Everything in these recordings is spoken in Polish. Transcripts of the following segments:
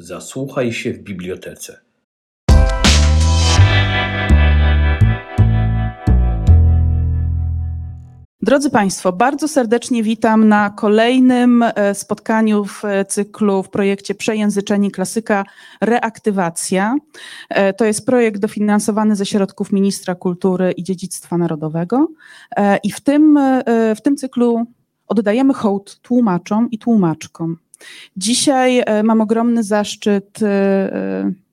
Zasłuchaj się w bibliotece. Drodzy Państwo, bardzo serdecznie witam na kolejnym e, spotkaniu w e, cyklu w projekcie Przejęzyczeni Klasyka Reaktywacja. E, to jest projekt dofinansowany ze środków Ministra Kultury i Dziedzictwa Narodowego i w tym, w tym cyklu oddajemy hołd tłumaczom i tłumaczkom. Dzisiaj mam ogromny zaszczyt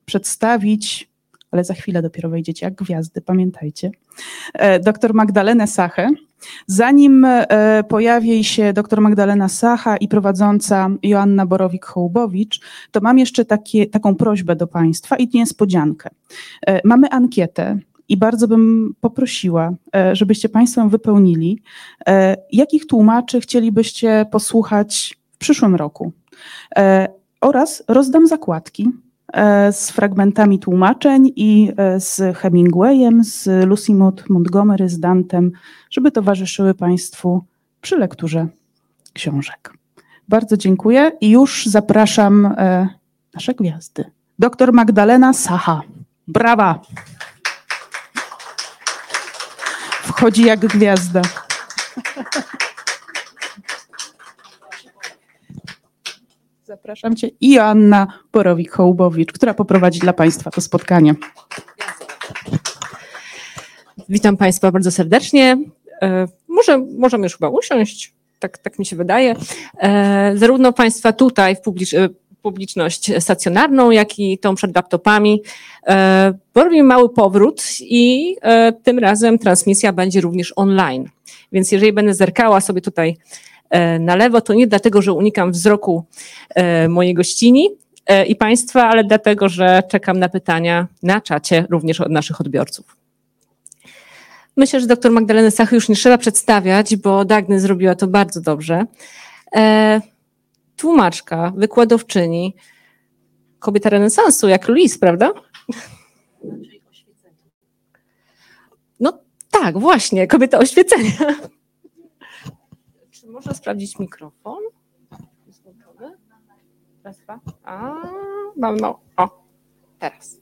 przedstawić ale za chwilę dopiero wejdziecie jak gwiazdy, pamiętajcie. Doktor Magdalenę Sachę, Zanim e, pojawi się dr Magdalena Sacha i prowadząca Joanna Borowik-Hołbowicz, to mam jeszcze takie, taką prośbę do Państwa i niespodziankę. E, mamy ankietę i bardzo bym poprosiła, e, żebyście Państwo wypełnili. Jakich tłumaczy chcielibyście posłuchać w przyszłym roku? Oraz rozdam zakładki E, z fragmentami tłumaczeń i e, z Hemingwayem, z Lucy Maud Montgomery, z Dantem, żeby towarzyszyły Państwu przy lekturze książek. Bardzo dziękuję i już zapraszam e, nasze gwiazdy. Doktor Magdalena Sacha. Brawa! Wchodzi jak gwiazda. Zapraszam Cię i Joanna Borowik-Hołbowicz, która poprowadzi dla Państwa to spotkanie. Witam Państwa bardzo serdecznie. E, może możemy już chyba usiąść, tak, tak mi się wydaje. E, zarówno Państwa tutaj w e, publiczność stacjonarną, jak i tą przed laptopami, robimy mały powrót i tym razem transmisja będzie również online. Więc jeżeli będę zerkała sobie tutaj na lewo, to nie dlatego, że unikam wzroku e, mojej gościni e, i Państwa, ale dlatego, że czekam na pytania na czacie również od naszych odbiorców. Myślę, że dr Magdaleny Sachy już nie trzeba przedstawiać, bo Dagny zrobiła to bardzo dobrze. Tłumaczka, wykładowczyni, kobieta renesansu, jak Louise, prawda? No tak, właśnie, kobieta oświecenia. Można sprawdzić mikrofon. Jest włączony. Raz, dwa. A, mamy mało. O, teraz.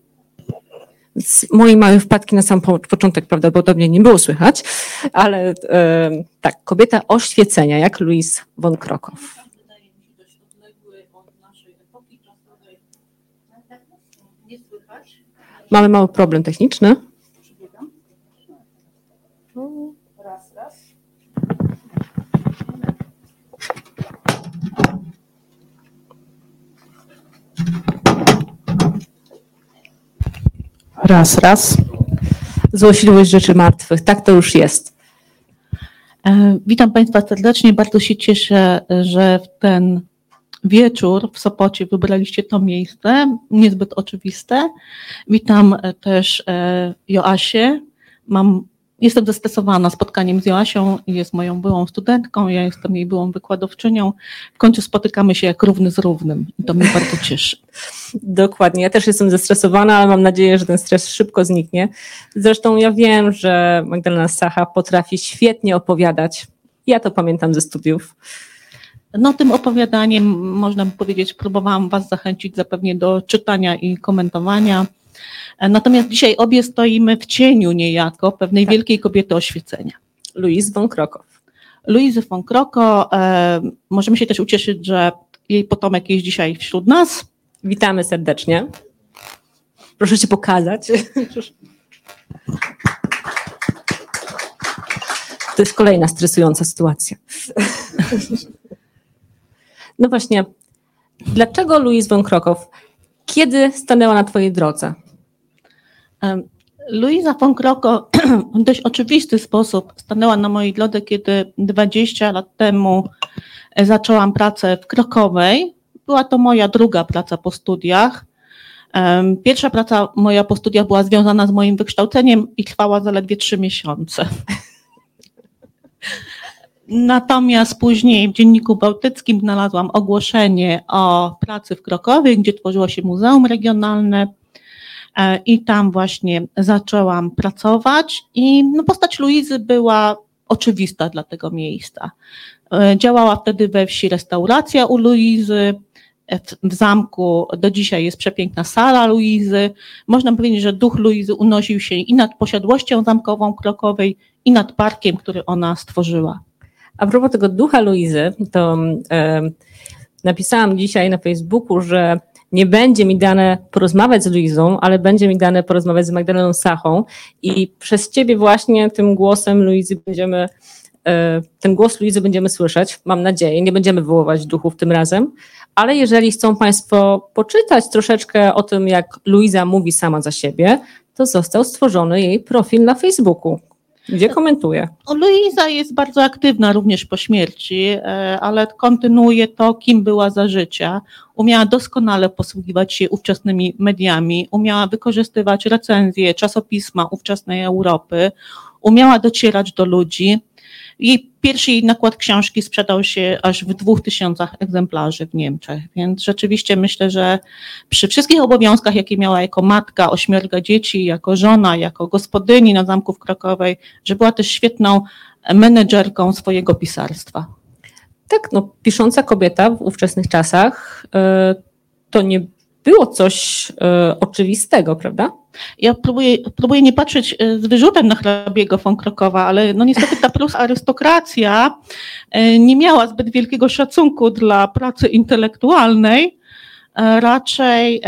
Więc moje małe wpadki na sam początek prawdopodobnie nie było słychać, ale e, tak, kobieta oświecenia, jak Louise von Krokow. Mamy mały problem techniczny. Raz, raz. Złośliwość rzeczy martwych. Tak to już jest. E, witam Państwa serdecznie. Bardzo się cieszę, że w ten wieczór w Sopocie wybraliście to miejsce, niezbyt oczywiste. Witam też e, Joasię. Mam Jestem zestresowana spotkaniem z Joasią, jest moją byłą studentką, ja jestem jej byłą wykładowczynią. W końcu spotykamy się jak równy z równym i to mnie bardzo cieszy. Dokładnie, ja też jestem zestresowana, ale mam nadzieję, że ten stres szybko zniknie. Zresztą ja wiem, że Magdalena Sacha potrafi świetnie opowiadać. Ja to pamiętam ze studiów. No tym opowiadaniem, można by powiedzieć, próbowałam Was zachęcić zapewne do czytania i komentowania. Natomiast dzisiaj obie stoimy w cieniu niejako pewnej tak. wielkiej kobiety oświecenia. Louise von Krokow. Louise von Krokow, e, możemy się też ucieszyć, że jej potomek jest dzisiaj wśród nas. Witamy serdecznie. Proszę się pokazać. To jest kolejna stresująca sytuacja. No właśnie, dlaczego Louise von Krokow? Kiedy stanęła na Twojej drodze? Luisa von Kroko w dość oczywisty sposób stanęła na mojej drodze, kiedy 20 lat temu e, zaczęłam pracę w Krokowej. Była to moja druga praca po studiach. Pierwsza praca moja po studiach była związana z moim wykształceniem i trwała zaledwie trzy miesiące. Natomiast później w Dzienniku Bałtyckim znalazłam ogłoszenie o pracy w Krokowie, gdzie tworzyło się muzeum regionalne i tam właśnie zaczęłam pracować i no, postać Luizy była oczywista dla tego miejsca. E, działała wtedy we wsi restauracja u Luizy, w, w zamku do dzisiaj jest przepiękna sala Luizy. Można powiedzieć, że duch Luizy unosił się i nad posiadłością zamkową Krokowej, i nad parkiem, który ona stworzyła. A propos tego ducha Luizy, to e, napisałam dzisiaj na Facebooku, że nie będzie mi dane porozmawiać z Luizą, ale będzie mi dane porozmawiać z Magdaleną Sachą i przez ciebie właśnie tym głosem Luizy będziemy, e, ten głos Luizy będziemy słyszeć, mam nadzieję, nie będziemy wywoływać duchów tym razem, ale jeżeli chcą Państwo poczytać troszeczkę o tym, jak Luiza mówi sama za siebie, to został stworzony jej profil na Facebooku, gdzie komentuje. Luiza jest bardzo aktywna również po śmierci, e, ale kontynuuje to, kim była za życia. Umiała doskonale posługiwać się ówczesnymi mediami, umiała wykorzystywać recenzje, czasopisma ówczesnej Europy, umiała docierać do ludzi. Jej pierwszy jej nakład książki sprzedał się aż w dwóch tysiącach egzemplarzy w Niemczech, więc rzeczywiście myślę, że przy wszystkich obowiązkach, jakie miała jako matka, ośmiorga dzieci, jako żona, jako gospodyni na Zamku w Krakowej, że była też świetną menedżerką swojego pisarstwa. Tak, no, pisząca kobieta w ówczesnych czasach y, to nie było coś y, oczywistego, prawda? Ja próbuję, próbuję nie patrzeć e, z wyrzutem na hrabiego von Krokowa, ale no niestety ta plus arystokracja e, nie miała zbyt wielkiego szacunku dla pracy intelektualnej. E, raczej,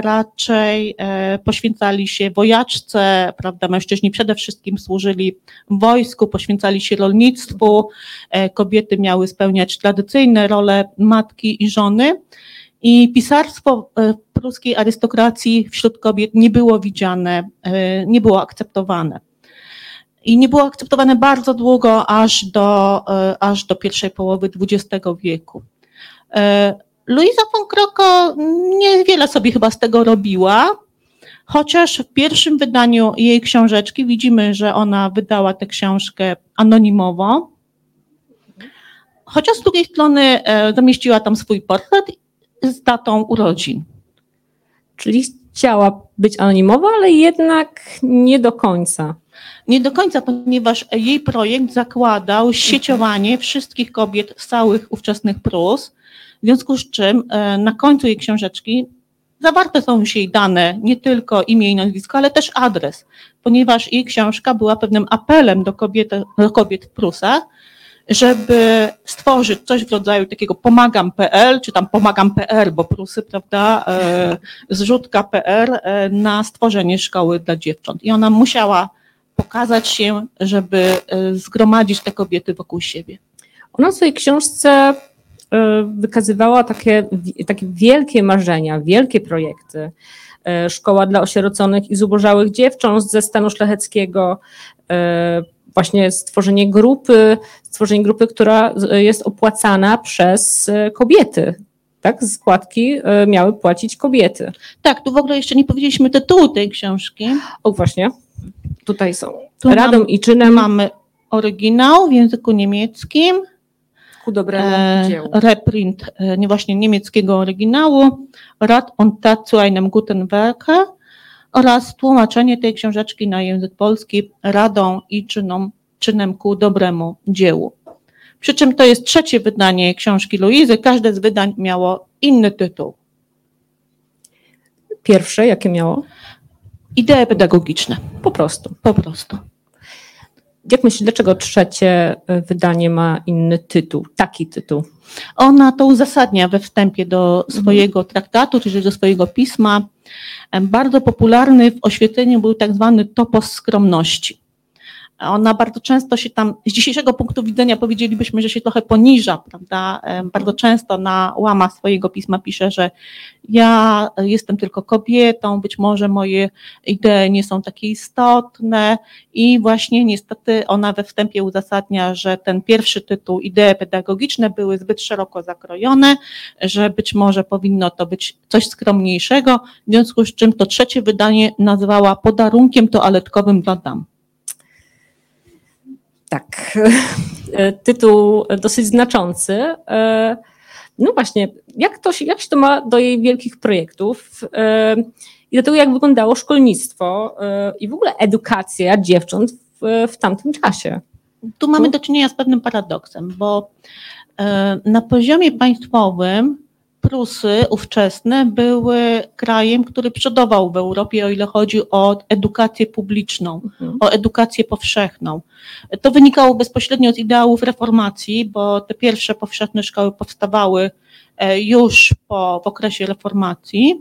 raczej poświęcali się wojaczce, prawda, mężczyźni przede wszystkim służyli w wojsku, poświęcali się rolnictwu, kobiety miały spełniać tradycyjne role matki i żony. I pisarstwo e, pruskiej arystokracji wśród kobiet nie było widziane, e, nie było akceptowane. I nie było akceptowane bardzo długo, aż do, e, aż do pierwszej połowy XX wieku. Luisa von Kroko niewiele sobie chyba z tego robiła, chociaż w pierwszym wydaniu jej książeczki widzimy, że ona wydała tę książkę anonimowo. Chociaż z drugiej strony zamieściła tam swój portret z datą urodzin. Czyli chciała być anonimowa, ale jednak nie do końca. Nie do końca, ponieważ jej projekt zakładał sieciowanie wszystkich kobiet z całych ówczesnych Prus, w związku z czym e, na końcu jej książeczki zawarte są już jej dane, nie tylko imię i nazwisko, ale też adres, ponieważ jej książka była pewnym apelem do kobiet, do kobiet w Prusach, żeby stworzyć coś w rodzaju takiego pomagam.pl, czy tam pomagam.pr, bo Prusy, prawda, e, zrzutka.pr e, na stworzenie szkoły dla dziewcząt. I ona musiała pokazać się, żeby e, zgromadzić te kobiety wokół siebie. Ona w swojej książce wykazywała takie, takie wielkie marzenia, wielkie projekty. Szkoła dla osieroconych i zubożałych dziewcząt ze stanu szlacheckiego, właśnie stworzenie grupy, stworzenie grupy, która jest opłacana przez e, kobiety. Tak, składki e, miały płacić kobiety. Tak, tu w ogóle jeszcze nie powiedzieliśmy tytułu tej książki. O właśnie, tutaj są. Tu Radą mam, i czynem. Mamy oryginał w języku niemieckim. Ku dobremu e, dziełu. Reprint nie właśnie niemieckiego oryginału. Rad und Tat zu einem guten Werke oraz tłumaczenie tej książeczki na język polski radą i czynom, czynem ku dobremu dziełu. Przy czym to jest trzecie wydanie książki Luizy, każde z wydań miało inny tytuł. Pierwsze, jakie miało? Idee pedagogiczne. Po prostu. Po prostu. Jak myślisz, dlaczego trzecie e, wydanie ma inny tytuł, taki tytuł? Ona to uzasadnia we wstępie do swojego traktatu, czyli do swojego pisma. Bardzo popularny w oświetleniu był tak zwany topos skromności. Ona bardzo często się tam, z dzisiejszego punktu widzenia powiedzielibyśmy, że się trochę poniża, prawda? Bardzo często na łama swojego pisma pisze, że ja jestem tylko kobietą, być może moje idee nie są takie istotne i właśnie niestety ona we wstępie uzasadnia, że ten pierwszy tytuł, idee pedagogiczne były zbyt szeroko zakrojone, że być może powinno to być coś skromniejszego, w związku z czym to trzecie wydanie nazwała podarunkiem toaletkowym dla dam. Tak, e, tytuł dosyć znaczący. E, no właśnie, jak, to się, jak się to ma do jej wielkich projektów e, i do tego, jak wyglądało szkolnictwo i w ogóle edukacja dziewcząt w, w tamtym czasie? Tu mamy do czynienia z pewnym paradoksem, bo na poziomie państwowym Prusy ówczesne były krajem, który przodował w Europie, o ile chodzi o edukację publiczną, Mhm. o edukację powszechną. To wynikało bezpośrednio z ideałów reformacji, bo te pierwsze powszechne szkoły powstawały e, już po, w okresie reformacji.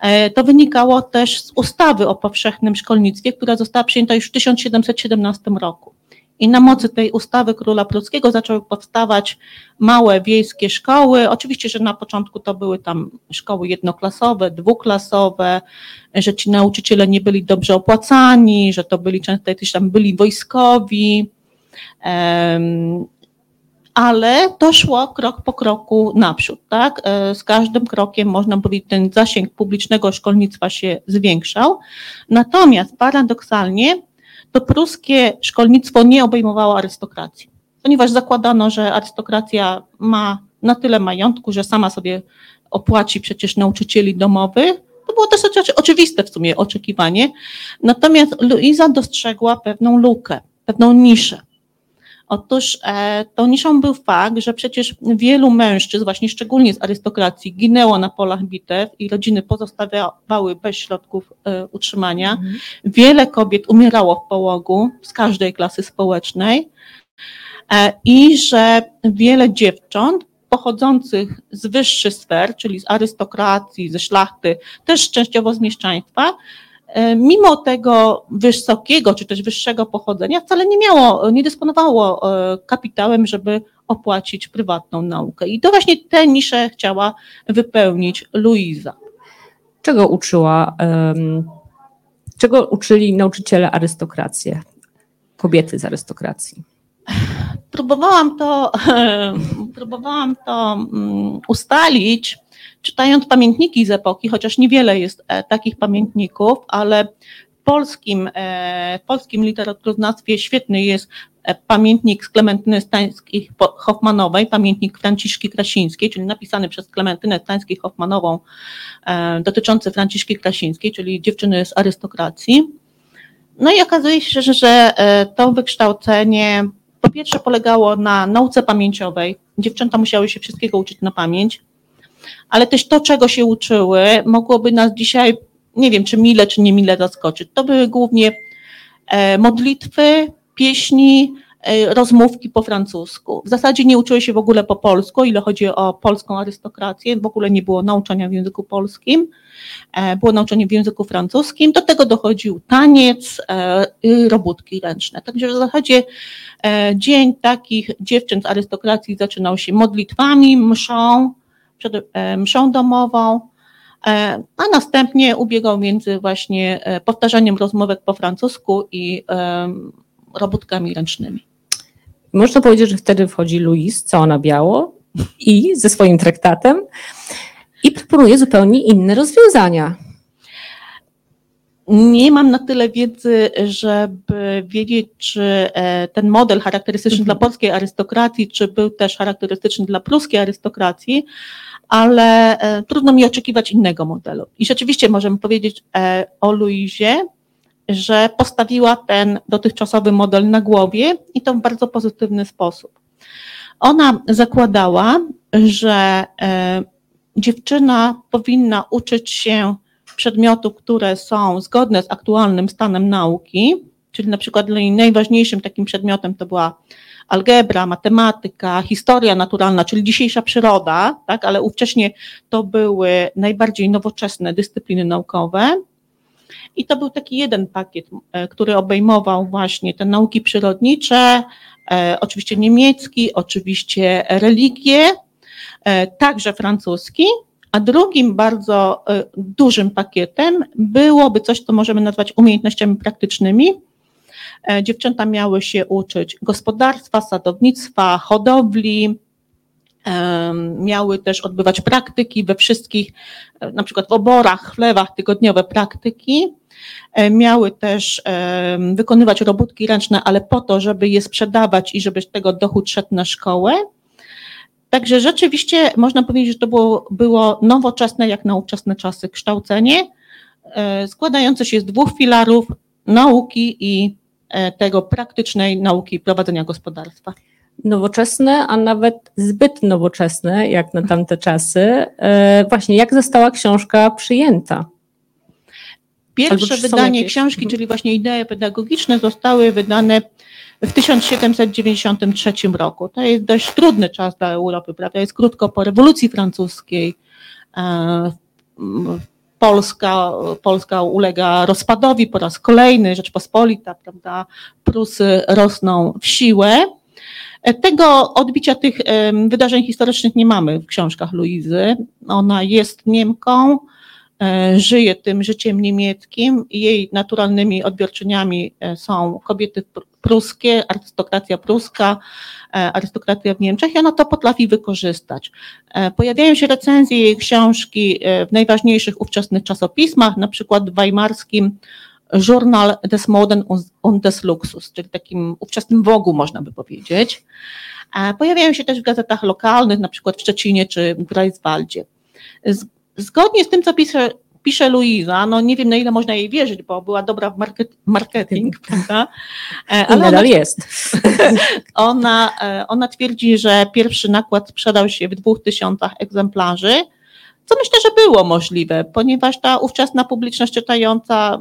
E, To wynikało też z ustawy o powszechnym szkolnictwie, która została przyjęta już w 1717 roku. I na mocy tej ustawy króla pruskiego zaczęły powstawać małe wiejskie szkoły. Oczywiście, że na początku to były tam szkoły jednoklasowe, dwuklasowe, że ci nauczyciele nie byli dobrze opłacani, że to byli często jacyś tam byli wojskowi. Ale to szło krok po kroku naprzód, tak? E, Z każdym krokiem można powiedzieć, ten zasięg publicznego szkolnictwa się zwiększał. Natomiast paradoksalnie to pruskie szkolnictwo nie obejmowało arystokracji, ponieważ zakładano, że arystokracja ma na tyle majątku, że sama sobie opłaci przecież nauczycieli domowych. To było dosyć oczy- oczywiste w sumie oczekiwanie. Natomiast Luiza dostrzegła pewną lukę, pewną niszę. Otóż e, tą niszą był fakt, że przecież wielu mężczyzn, właśnie szczególnie z arystokracji, ginęło na polach bitew i rodziny pozostawały bez środków e, utrzymania. Mhm. Wiele kobiet umierało w połogu z każdej klasy społecznej e, i że wiele dziewcząt pochodzących z wyższych sfer, czyli z arystokracji, ze szlachty, też częściowo z mieszczaństwa, mimo tego wysokiego czy też wyższego pochodzenia wcale nie miało, nie dysponowało e, kapitałem, żeby opłacić prywatną naukę. I to właśnie tę niszę chciała wypełnić Luiza. Czego uczyła, em, czego uczyli nauczyciele arystokrację, kobiety z arystokracji? Próbowałam to, próbowałam to mm, ustalić, czytając pamiętniki z epoki, chociaż niewiele jest e, takich pamiętników, ale w polskim, e, w polskim literaturoznawstwie świetny jest e, pamiętnik z Klementyny Stańskiej po- Hoffmanowej, pamiętnik Franciszki Krasińskiej, czyli napisany przez Klementynę Stańskiej Hoffmanową, e, dotyczący Franciszki Krasińskiej, czyli dziewczyny z arystokracji. No i okazuje się, że, że to wykształcenie po pierwsze polegało na nauce pamięciowej. Dziewczęta musiały się wszystkiego uczyć na pamięć, ale też to, czego się uczyły, mogłoby nas dzisiaj, nie wiem, czy mile, czy nie mile zaskoczyć. To były głównie e, modlitwy, pieśni, e, rozmówki po francusku. W zasadzie nie uczyły się w ogóle po polsku, ile chodzi o polską arystokrację, w ogóle nie było nauczania w języku polskim, e, było nauczanie w języku francuskim, do tego dochodził taniec robótki ręczne. Także w zasadzie dzień takich dziewczyn z arystokracji zaczynał się modlitwami, mszą, przed, e, mszą domową, e, a następnie ubiegał między właśnie e, powtarzaniem rozmówek po francusku i robótkami ręcznymi. Można powiedzieć, że wtedy wchodzi Louise, co na biało, i ze swoim traktatem i proponuje zupełnie inne rozwiązania. Nie mam na tyle wiedzy, żeby wiedzieć, czy ten model charakterystyczny Mhm. dla polskiej arystokracji, czy był też charakterystyczny dla pruskiej arystokracji, ale e, trudno mi oczekiwać innego modelu. I rzeczywiście możemy powiedzieć e, o Luizie, że postawiła ten dotychczasowy model na głowie i to w bardzo pozytywny sposób. Ona zakładała, że e, dziewczyna powinna uczyć się przedmiotów, które są zgodne z aktualnym stanem nauki, czyli na przykład dla niej najważniejszym takim przedmiotem to była algebra, matematyka, historia naturalna, czyli dzisiejsza przyroda, tak, ale ówcześnie to były najbardziej nowoczesne dyscypliny naukowe. I to był taki jeden pakiet, e, który obejmował właśnie te nauki przyrodnicze, e, oczywiście niemiecki, oczywiście religię, e, także francuski, a drugim bardzo dużym pakietem byłoby coś, co możemy nazwać umiejętnościami praktycznymi. E, Dziewczęta miały się uczyć gospodarstwa, sadownictwa, hodowli, em, miały też odbywać praktyki we wszystkich, e, na przykład w oborach, chlewach, tygodniowe praktyki. E, Miały też wykonywać robótki ręczne, ale po to, żeby je sprzedawać i żeby z tego dochód szedł na szkołę. Także rzeczywiście można powiedzieć, że to było, było nowoczesne, jak na ówczesne czasy, kształcenie, e, składające się z dwóch filarów nauki i e, tego praktycznej nauki prowadzenia gospodarstwa. nowoczesne, a nawet zbyt nowoczesne, jak na tamte czasy. E, właśnie, jak została książka przyjęta? Pierwsze wydanie jakieś... książki, czyli właśnie idee pedagogiczne, zostały wydane w 1793 roku. To jest dość trudny czas dla Europy, prawda? Jest krótko po rewolucji francuskiej. Polska, Polska ulega rozpadowi po raz kolejny, Rzeczpospolita, prawda? Prusy rosną w siłę. Tego odbicia tych wydarzeń historycznych nie mamy w książkach Luizy. Ona jest Niemką, e, żyje tym życiem niemieckim. Jej naturalnymi odbiorczyniami e, są kobiety pruskie, arystokracja pruska, e, arystokracja w Niemczech i ona to potrafi wykorzystać. Pojawiają się recenzje jej książki w najważniejszych ówczesnych czasopismach, na przykład w weimarskim Journal des Moden und des Luxus, czyli takim ówczesnym Wogu można by powiedzieć. Pojawiają się też w gazetach lokalnych, na przykład w Szczecinie czy w Greifswaldzie. Zgodnie z tym, co pisze, pisze Luiza, no nie wiem na ile można jej wierzyć, bo była dobra w market, marketing, prawda? E, ale nadal ona, jest. Ona, e, ona twierdzi, że pierwszy nakład sprzedał się w dwóch tysiącach egzemplarzy, co myślę, że było możliwe, ponieważ ta ówczesna publiczność czytająca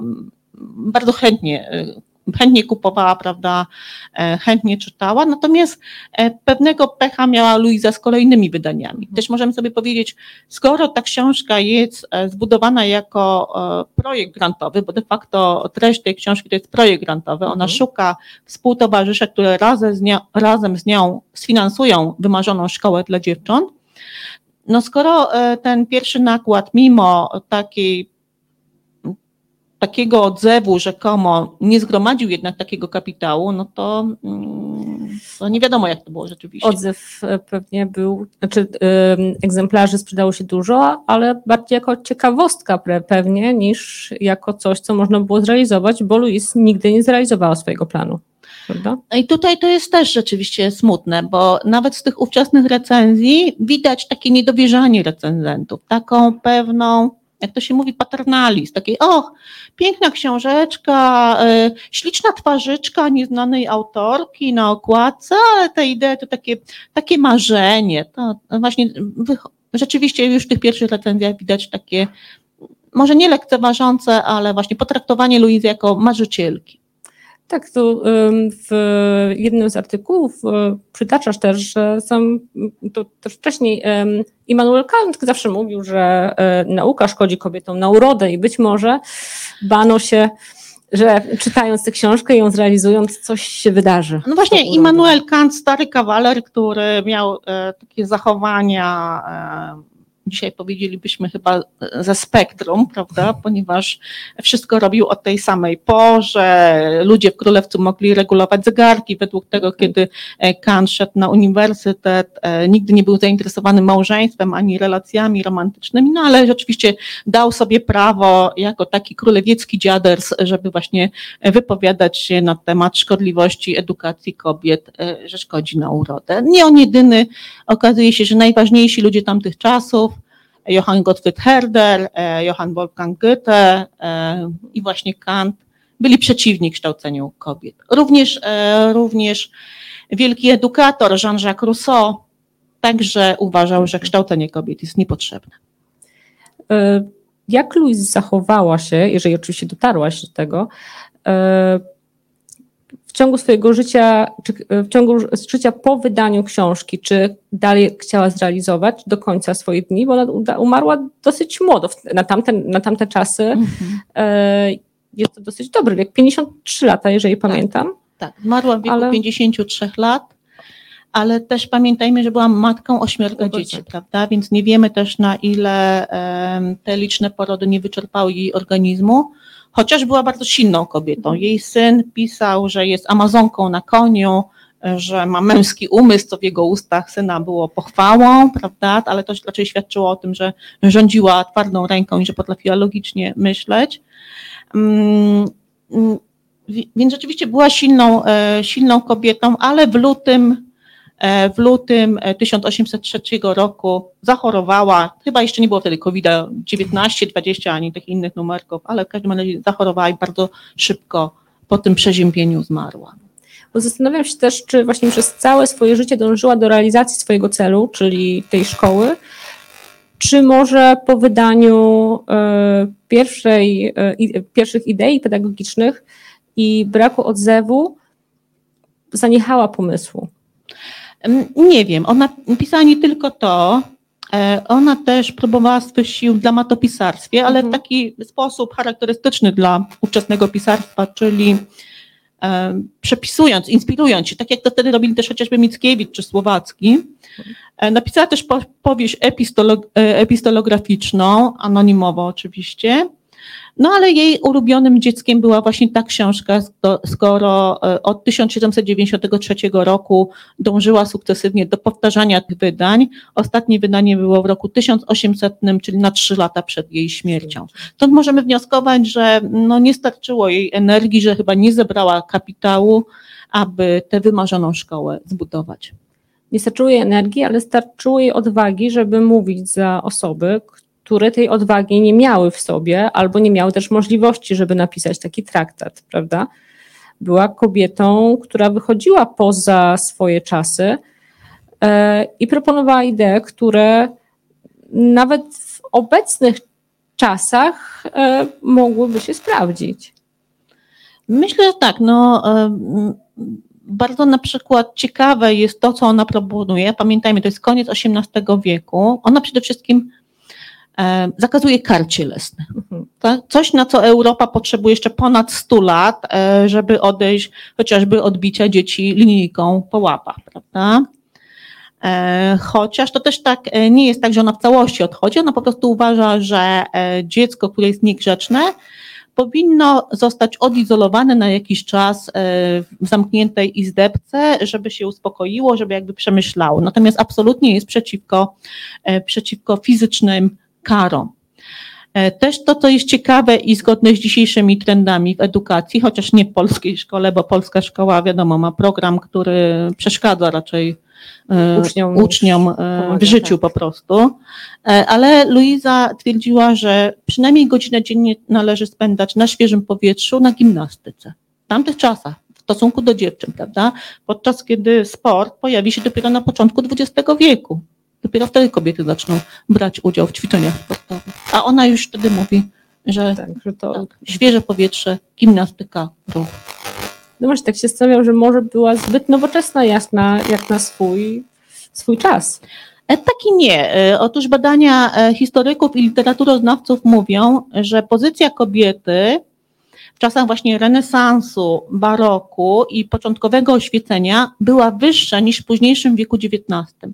bardzo chętnie y, chętnie kupowała, prawda, e, chętnie czytała, natomiast e, pewnego pecha miała Luiza z kolejnymi wydaniami. Też możemy sobie powiedzieć, skoro ta książka jest e, zbudowana jako projekt grantowy, bo de facto treść tej książki to jest projekt grantowy, ona mhm. szuka współtowarzyszy, które razem z, nią, razem z nią sfinansują wymarzoną szkołę dla dziewcząt, no skoro ten pierwszy nakład, mimo takiej takiego odzewu rzekomo nie zgromadził jednak takiego kapitału, no to, mm, to nie wiadomo, jak to było rzeczywiście. Odzew e, pewnie był, znaczy egzemplarzy sprzedało się dużo, ale bardziej jako ciekawostka pewnie niż jako coś, co można było zrealizować, bo Louise nigdy nie zrealizowała swojego planu. Prawda? I tutaj to jest też rzeczywiście smutne, bo nawet z tych ówczesnych recenzji widać takie niedowierzanie recenzentów, taką pewną jak to się mówi, paternalizm, takiej, och, piękna książeczka, y, śliczna twarzyczka nieznanej autorki na okładce, ale te idee to takie, takie marzenie. To właśnie rzeczywiście już w tych pierwszych recenzjach widać takie, może nie lekceważące, ale właśnie potraktowanie Luizy jako marzycielki. Tak, tu w jednym z artykułów e, przytaczasz też, że sam, to też wcześniej Immanuel Kant zawsze mówił, że e, nauka szkodzi kobietom na urodę i być może bano się że czytając tę książkę i ją zrealizując, coś się wydarzy. No właśnie, Immanuel Kant, stary kawaler, który miał e, takie zachowania dzisiaj powiedzielibyśmy chyba ze spektrum, prawda, ponieważ wszystko robił o tej samej porze, ludzie w Królewcu mogli regulować zegarki. Według tego, kiedy e, Kant szedł na uniwersytet, e, nigdy nie był zainteresowany małżeństwem ani relacjami romantycznymi, no ale rzeczywiście dał sobie prawo jako taki królewiecki dziaders, żeby właśnie wypowiadać się na temat szkodliwości edukacji kobiet, e, że szkodzi na urodę. Nie on jedyny, okazuje się, że najważniejsi ludzie tamtych czasów, Johann Gottfried Herder, e, Johann Wolfgang Goethe e, i właśnie Kant byli przeciwni kształceniu kobiet. Również, e, również wielki edukator Jean-Jacques Rousseau także uważał, że kształcenie kobiet jest niepotrzebne. Jak Louise zachowała się, jeżeli oczywiście dotarłaś do tego, w ciągu swojego życia, czy w ciągu życia po wydaniu książki, czy dalej chciała zrealizować do końca swoich dni, bo ona umarła dosyć młodo na tamte, na tamte czasy. Mhm. E, jest to dosyć dobry wiek, 53 lata, jeżeli tak, pamiętam. Tak, zmarła w wieku ale... 53 lat, ale też pamiętajmy, że byłam matką ośmiorga dzieci, prawda? Więc nie wiemy też na ile te liczne porody nie wyczerpały jej organizmu chociaż była bardzo silną kobietą. Jej syn pisał, że jest amazonką na koniu, że ma męski umysł, co w jego ustach syna było pochwałą, prawda, ale to raczej świadczyło o tym, że rządziła twardą ręką i że potrafiła logicznie myśleć. Mm, mm, więc rzeczywiście była silną, e, silną kobietą, ale w lutym w lutym 1803 e, roku zachorowała, chyba jeszcze nie było wtedy COVID-19, 20 ani tych innych numerków, ale w każdym razie zachorowała i bardzo szybko po tym przeziębieniu zmarła. Bo zastanawiam się też, czy właśnie przez całe swoje życie dążyła do realizacji swojego celu, czyli tej szkoły, czy może po wydaniu e, pierwszej, e, pierwszych idei pedagogicznych i braku odzewu zaniechała pomysłu? Nie wiem. Ona pisała nie tylko to, e, ona też próbowała swych sił w dramatopisarstwie, ale mhm. w taki sposób charakterystyczny dla ówczesnego pisarstwa, czyli przepisując, inspirując się, tak jak to wtedy robili też chociażby Mickiewicz czy Słowacki. E, napisała też powieść epistolog epistolograficzną, anonimowo oczywiście, no ale jej ulubionym dzieckiem była właśnie ta książka, skoro e, od 1793 roku dążyła sukcesywnie do powtarzania tych wydań. Ostatnie wydanie było w roku 1800, czyli na trzy lata przed jej śmiercią. Stąd możemy wnioskować, że no nie starczyło jej energii, że chyba nie zebrała kapitału, aby tę wymarzoną szkołę zbudować. Nie starczyło jej energii, ale starczyło jej odwagi, żeby mówić za osoby, które tej odwagi nie miały w sobie, albo nie miały też możliwości, żeby napisać taki traktat, prawda? Była kobietą, która wychodziła poza swoje czasy e, i proponowała idee, które nawet w obecnych czasach e, mogłyby się sprawdzić. Myślę, że tak. No, e, bardzo na przykład ciekawe jest to, co ona proponuje. Pamiętajmy, to jest koniec XVIII wieku. Ona przede wszystkim zakazuje kar cielesnych. Mhm. Coś, na co Europa potrzebuje jeszcze ponad 100 lat, e, żeby odejść chociażby od bicia dzieci linijką po łapach, prawda? E, chociaż to też tak nie jest tak, że ona w całości odchodzi, ona po prostu uważa, że dziecko, które jest niegrzeczne, powinno zostać odizolowane na jakiś czas w zamkniętej izdebce, żeby się uspokoiło, żeby jakby przemyślało. Natomiast absolutnie jest przeciwko, przeciwko fizycznym karą. E, też to, co jest ciekawe i zgodne z dzisiejszymi trendami w edukacji, chociaż nie w polskiej szkole, bo polska szkoła, wiadomo, ma program, który przeszkadza raczej e, uczniom, uczniom e, w życiu tak. po prostu. Ale Luiza twierdziła, że przynajmniej godzinę dziennie należy spędzać na świeżym powietrzu, na gimnastyce. W tamtych czasach, w stosunku do dziewczyn, prawda? Podczas kiedy sport pojawi się dopiero na początku XX wieku. Dopiero wtedy kobiety zaczną brać udział w ćwiczeniach sportowych. A ona już wtedy mówi, że, tak, że to tak, świeże powietrze, gimnastyka, ruch. No właśnie, tak się zastanawiam, że może była zbyt nowoczesna, jasna, jak na swój, swój czas. E, tak i nie. E, otóż badania e, historyków i literaturoznawców mówią, że pozycja kobiety w czasach właśnie renesansu, baroku i początkowego oświecenia była wyższa niż w późniejszym wieku XIX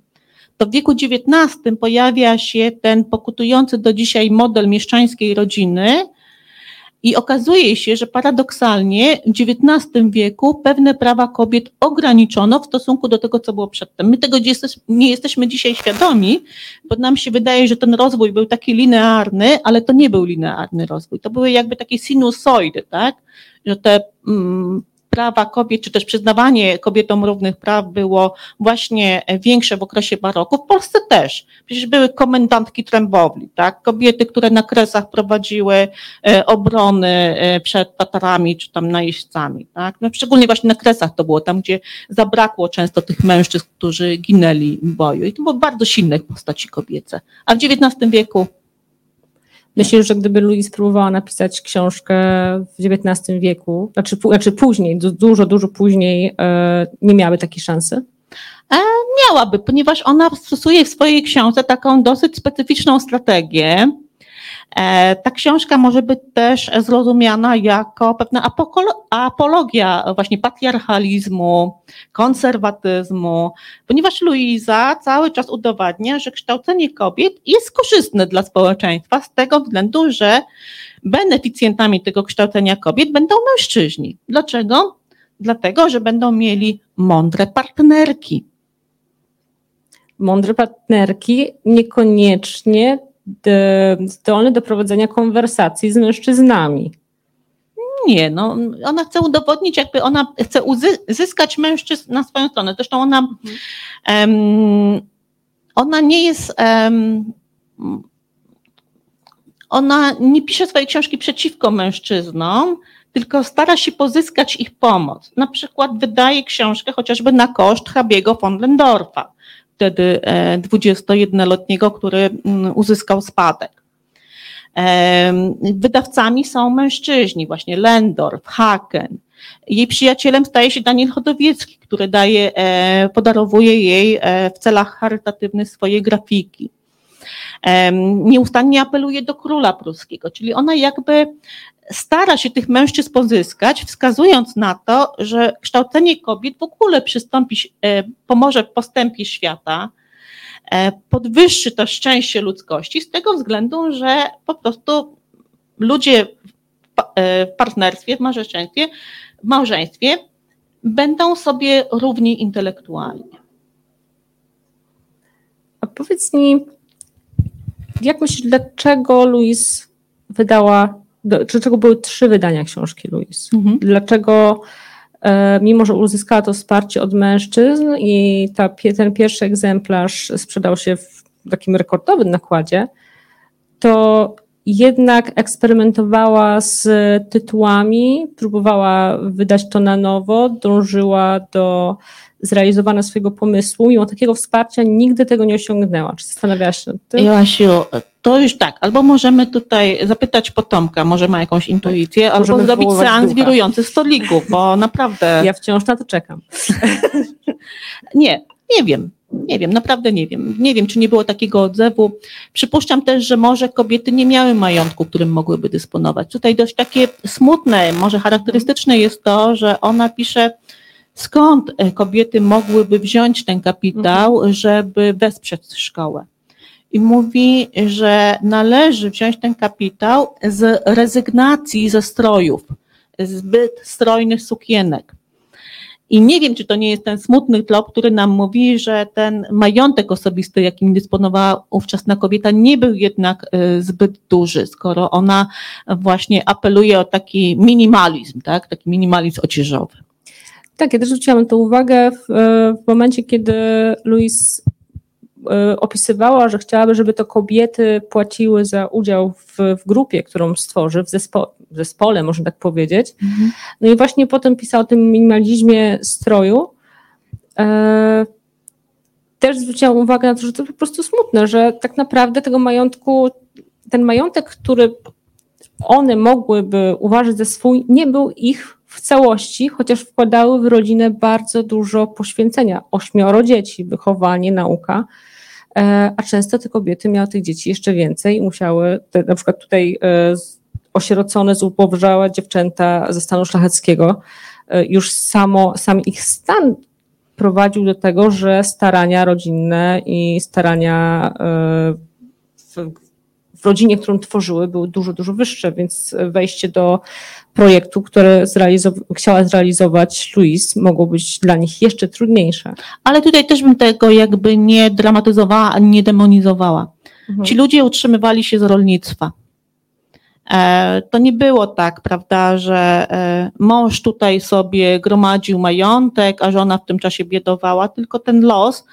to w wieku XIX pojawia się ten pokutujący do dzisiaj model mieszczańskiej rodziny, i okazuje się, że paradoksalnie w XIX wieku pewne prawa kobiet ograniczono w stosunku do tego, co było przedtem. My tego nie jesteśmy dzisiaj świadomi, bo nam się wydaje, że ten rozwój był taki linearny, ale to nie był linearny rozwój. To były jakby takie sinusoidy, tak? Że te mm, prawa kobiet, czy też przyznawanie kobietom równych praw było właśnie większe w okresie baroku. W Polsce też. Przecież były komendantki trębowli, tak? Kobiety, które na kresach prowadziły e, obrony e, przed Tatarami, czy tam najeźdźcami, tak? No, szczególnie właśnie na kresach to było, tam gdzie zabrakło często tych mężczyzn, którzy ginęli w boju. I to były bardzo silne postaci kobiece. A w XIX wieku Myślę, że gdyby Louise próbowała napisać książkę w XIX wieku, znaczy, znaczy później, dużo, dużo później, e, nie miałaby takiej szansy? E, miałaby, ponieważ ona stosuje w swojej książce taką dosyć specyficzną strategię, ta książka może być też zrozumiana jako pewna apologia właśnie patriarchalizmu, konserwatyzmu, ponieważ Luiza cały czas udowadnia, że kształcenie kobiet jest korzystne dla społeczeństwa z tego względu, że beneficjentami tego kształcenia kobiet będą mężczyźni. Dlaczego? Dlatego, że będą mieli mądre partnerki. Mądre partnerki niekoniecznie zdolny do prowadzenia konwersacji z mężczyznami. Nie, no ona chce udowodnić, jakby ona chce uzyskać mężczyzn na swoją stronę. Zresztą ona, um, ona nie jest, um, ona nie pisze swojej książki przeciwko mężczyznom, tylko stara się pozyskać ich pomoc. Na przykład wydaje książkę chociażby na koszt hrabiego von Lendorfa, wtedy 21-letniego, który mm, uzyskał spadek. Wydawcami są mężczyźni, właśnie Lendorf, Haken. Jej przyjacielem staje się Daniel Chodowiecki, który daje, e, podarowuje jej e, w celach charytatywnych swoje grafiki. Nieustannie apeluje do króla pruskiego, czyli ona jakby stara się tych mężczyzn pozyskać, wskazując na to, że kształcenie kobiet w ogóle przystąpi, e, pomoże postępie świata, E, podwyższy to szczęście ludzkości z tego względu, że po prostu ludzie e, w partnerstwie, w małżeństwie, w małżeństwie będą sobie równi intelektualnie. A powiedz mi, jak myślisz, dlaczego Louise wydała, dlaczego były trzy wydania książki Louise? Mhm. Dlaczego E, mimo że uzyskała to wsparcie od mężczyzn i ta, ten pierwszy egzemplarz sprzedał się w takim rekordowym nakładzie, to jednak eksperymentowała z tytułami, próbowała wydać to na nowo, dążyła do zrealizowania swojego pomysłu, mimo takiego wsparcia nigdy tego nie osiągnęła. Czy zastanawiałaś się nad tym? Joasiu, to już tak, albo możemy tutaj zapytać potomka, może ma jakąś intuicję, możemy albo zrobić seans wirujący stolików, bo naprawdę... Ja wciąż na to czekam. nie, nie wiem. Nie wiem, naprawdę nie wiem. Nie wiem, czy nie było takiego odzewu. Przypuszczam też, że może kobiety nie miały majątku, którym mogłyby dysponować. Tutaj dość takie smutne, może charakterystyczne jest to, że ona pisze, skąd kobiety mogłyby wziąć ten kapitał, mhm. żeby wesprzeć szkołę i mówi, że należy wziąć ten kapitał z rezygnacji ze strojów, zbyt strojnych sukienek. I nie wiem, czy to nie jest ten smutny trop, który nam mówi, że ten majątek osobisty, jakim dysponowała ówczesna kobieta, nie był jednak y, zbyt duży, skoro ona właśnie apeluje o taki minimalizm, tak? taki minimalizm odzieżowy. Tak, ja też zwróciłam to uwagę w, w momencie, kiedy Louis opisywała, że chciałaby, żeby to kobiety płaciły za udział w, w grupie, którą stworzy, w, zespo, w zespole, można tak powiedzieć. Mhm. No i właśnie potem pisała o tym minimalizmie stroju. E, też zwróciłam uwagę na to, że to po prostu smutne, że tak naprawdę tego majątku, ten majątek, który one mogłyby uważać za swój, nie był ich w całości, chociaż wkładały w rodzinę bardzo dużo poświęcenia. Ośmioro dzieci, wychowanie, nauka. E, a często te kobiety miały tych dzieci jeszcze więcej musiały, te, na przykład tutaj e, osierocone, zubożałe dziewczęta ze stanu szlacheckiego, e, już samo, sam ich stan prowadził do tego, że starania rodzinne i starania w, w rodzinie, którą tworzyły, były dużo, dużo wyższe, więc wejście do projektu, który zrealizow- chciała zrealizować Louise, mogło być dla nich jeszcze trudniejsze. Ale tutaj też bym tego jakby nie dramatyzowała, ani nie demonizowała. Mhm. Ci ludzie utrzymywali się z rolnictwa. E, to nie było tak, prawda, że e, mąż tutaj sobie gromadził majątek, a żona w tym czasie biedowała, tylko ten los,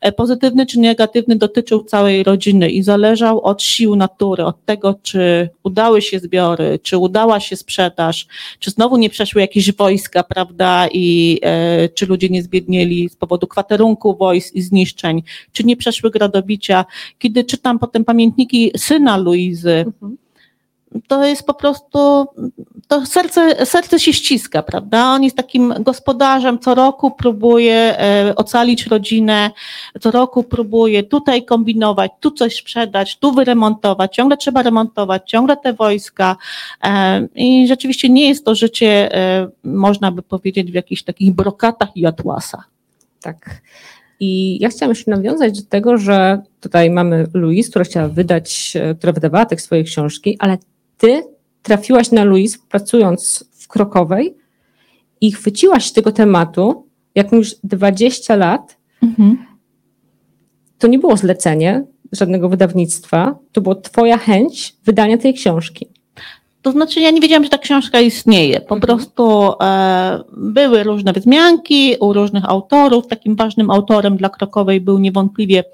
e, pozytywny czy negatywny, dotyczył całej rodziny i zależał od sił natury, od tego, czy udały się zbiory, czy udała się sprzedaż, czy znowu nie przeszły jakieś wojska, prawda, i czy ludzie nie zbiednieli z powodu kwaterunku wojsk i zniszczeń, czy nie przeszły gradobicia. Kiedy czytam potem pamiętniki syna Luizy, mhm to jest po prostu, to serce, serce się ściska, prawda? On jest takim gospodarzem, co roku próbuje e, ocalić rodzinę, co roku próbuje tutaj kombinować, tu coś sprzedać, tu wyremontować, ciągle trzeba remontować, ciągle te wojska e, i rzeczywiście nie jest to życie, e, można by powiedzieć, w jakichś takich brokatach i atłasach. Tak. I ja chciałam jeszcze nawiązać do tego, że tutaj mamy Louise, która chciała wydać, która wydawała te swoje książki, ale ty trafiłaś na Louise pracując w Krokowej i chwyciłaś tego tematu, jak już 20 lat, mhm. to nie było zlecenie żadnego wydawnictwa, to była twoja chęć wydania tej książki. To znaczy, ja nie wiedziałam, że ta książka istnieje. Po mhm. prostu e, były różne wzmianki u różnych autorów. Takim ważnym autorem dla Krokowej był niewątpliwie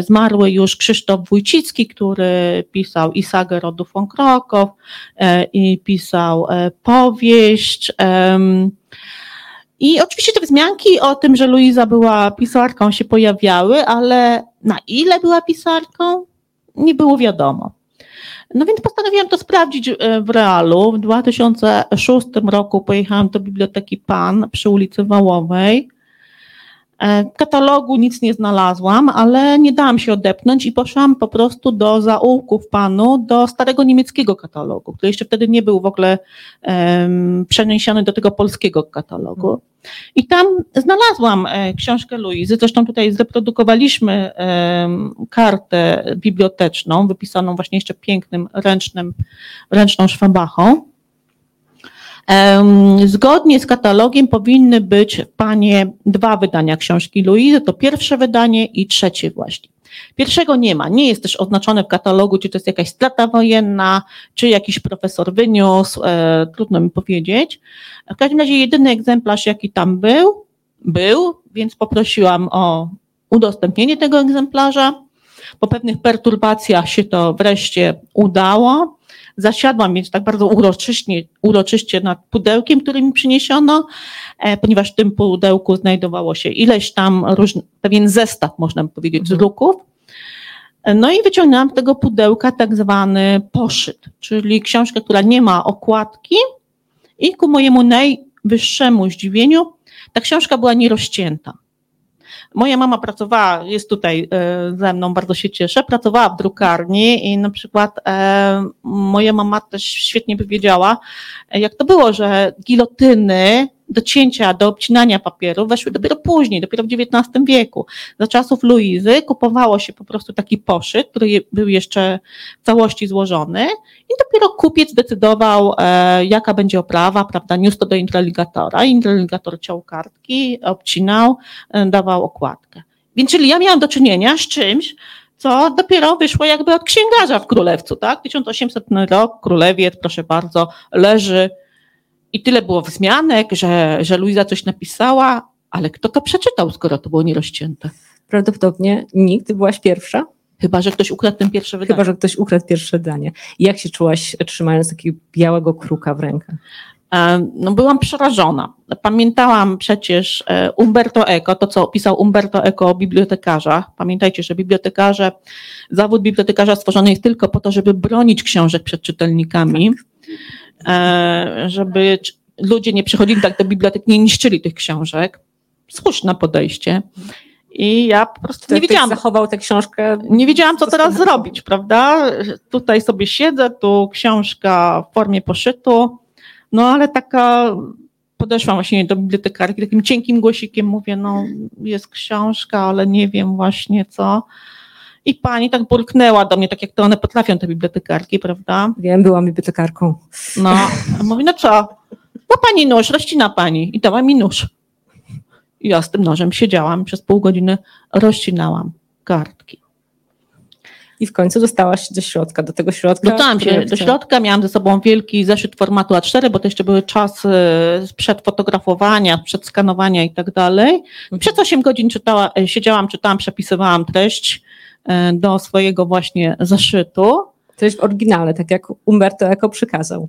zmarły już Krzysztof Wójcicki, który pisał i sagę rodu von Krokow e, i pisał e, powieść. I oczywiście te wzmianki o tym, że Luiza była pisarką się pojawiały, ale na ile była pisarką, nie było wiadomo. No więc postanowiłam to sprawdzić e, w realu. W 2006 roku pojechałam do Biblioteki PAN przy ulicy Wałowej. E, katalogu nic nie znalazłam, ale nie dałam się odepnąć i poszłam po prostu do zaułków panu, do starego niemieckiego katalogu, który jeszcze wtedy nie był w ogóle um, przeniesiony do tego polskiego katalogu. I tam znalazłam e, książkę Luizy, zresztą tutaj zreprodukowaliśmy em, kartę biblioteczną, wypisaną właśnie jeszcze pięknym ręcznym, ręczną szwabachą. Zgodnie z katalogiem powinny być panie dwa wydania książki Luizy, to pierwsze wydanie i trzecie właśnie. Pierwszego nie ma, nie jest też oznaczone w katalogu, czy to jest jakaś strata wojenna, czy jakiś profesor wyniósł, e, trudno mi powiedzieć. W każdym razie jedyny egzemplarz, jaki tam był, był, więc poprosiłam o udostępnienie tego egzemplarza. Po pewnych perturbacjach się to wreszcie udało. Zasiadłam więc tak bardzo uroczyście, uroczyście nad pudełkiem, który mi przyniesiono, e, ponieważ w tym pudełku znajdowało się ileś tam różny, pewien zestaw, można by powiedzieć, Mhm. druków. No i wyciągnęłam z tego pudełka tak zwany poszyt, czyli książkę, która nie ma okładki i ku mojemu najwyższemu zdziwieniu ta książka była nierozcięta. Moja mama pracowała, jest tutaj e, ze mną, bardzo się cieszę, pracowała w drukarni i na przykład e, moja mama też świetnie by wiedziała, e, jak to było, że gilotyny do cięcia, do obcinania papieru weszły dopiero później, dopiero w XIX wieku. Za czasów Luizy kupowało się po prostu taki poszyt, który był jeszcze w całości złożony i dopiero kupiec decydował, e, jaka będzie oprawa, prawda, niósł to do intraligatora, intraligator ciął kartki, obcinał, e, dawał okładkę. Więc czyli ja miałam do czynienia z czymś, co dopiero wyszło jakby od księgarza w Królewcu, tak? 1800 rok, Królewiec, proszę bardzo, leży i tyle było wzmianek, że, że Luiza coś napisała, ale kto to przeczytał, skoro to było nierozcięte? Prawdopodobnie nikt, byłaś pierwsza, Chyba, że ktoś ukradł ten pierwszy wydanie. chyba że ktoś ukradł pierwsze danie. Jak się czułaś trzymając takiego białego kruka w rękach? E, No, byłam przerażona. Pamiętałam przecież e, Umberto Eco, to co opisał Umberto Eco o bibliotekarzach. Pamiętajcie, że bibliotekarze, zawód bibliotekarza stworzony jest tylko po to, żeby bronić książek przed czytelnikami, e, żeby c- ludzie nie przychodzili tak do bibliotek, nie niszczyli tych książek. Słuszne podejście. I ja po prostu nie wiedziałam, zachował tę książkę. nie wiedziałam, co teraz zrobić, prawda? Tutaj sobie siedzę, tu książka w formie poszytu, no ale taka podeszłam właśnie do bibliotekarki, takim cienkim głosikiem mówię, no jest książka, ale nie wiem właśnie co. I pani tak burknęła do mnie, tak jak to one potrafią, te bibliotekarki, prawda? Wiem, byłam bibliotekarką. No, a mówi, no co? Ma pani nóż, rozcina pani. I dała mi nóż. I ja z tym nożem siedziałam, przez pół godziny rozcinałam kartki. I w końcu dostałaś się do środka, do tego środka. Dostałam się do środka, miałam ze sobą wielki zeszyt formatu A4, bo to jeszcze były czasy przed fotografowania, przed skanowania i tak dalej. Przez 8 godzin czytała, e, siedziałam, czytałam, przepisywałam treść do swojego właśnie zeszytu. To jest w oryginale, tak jak Umberto Eco przykazał.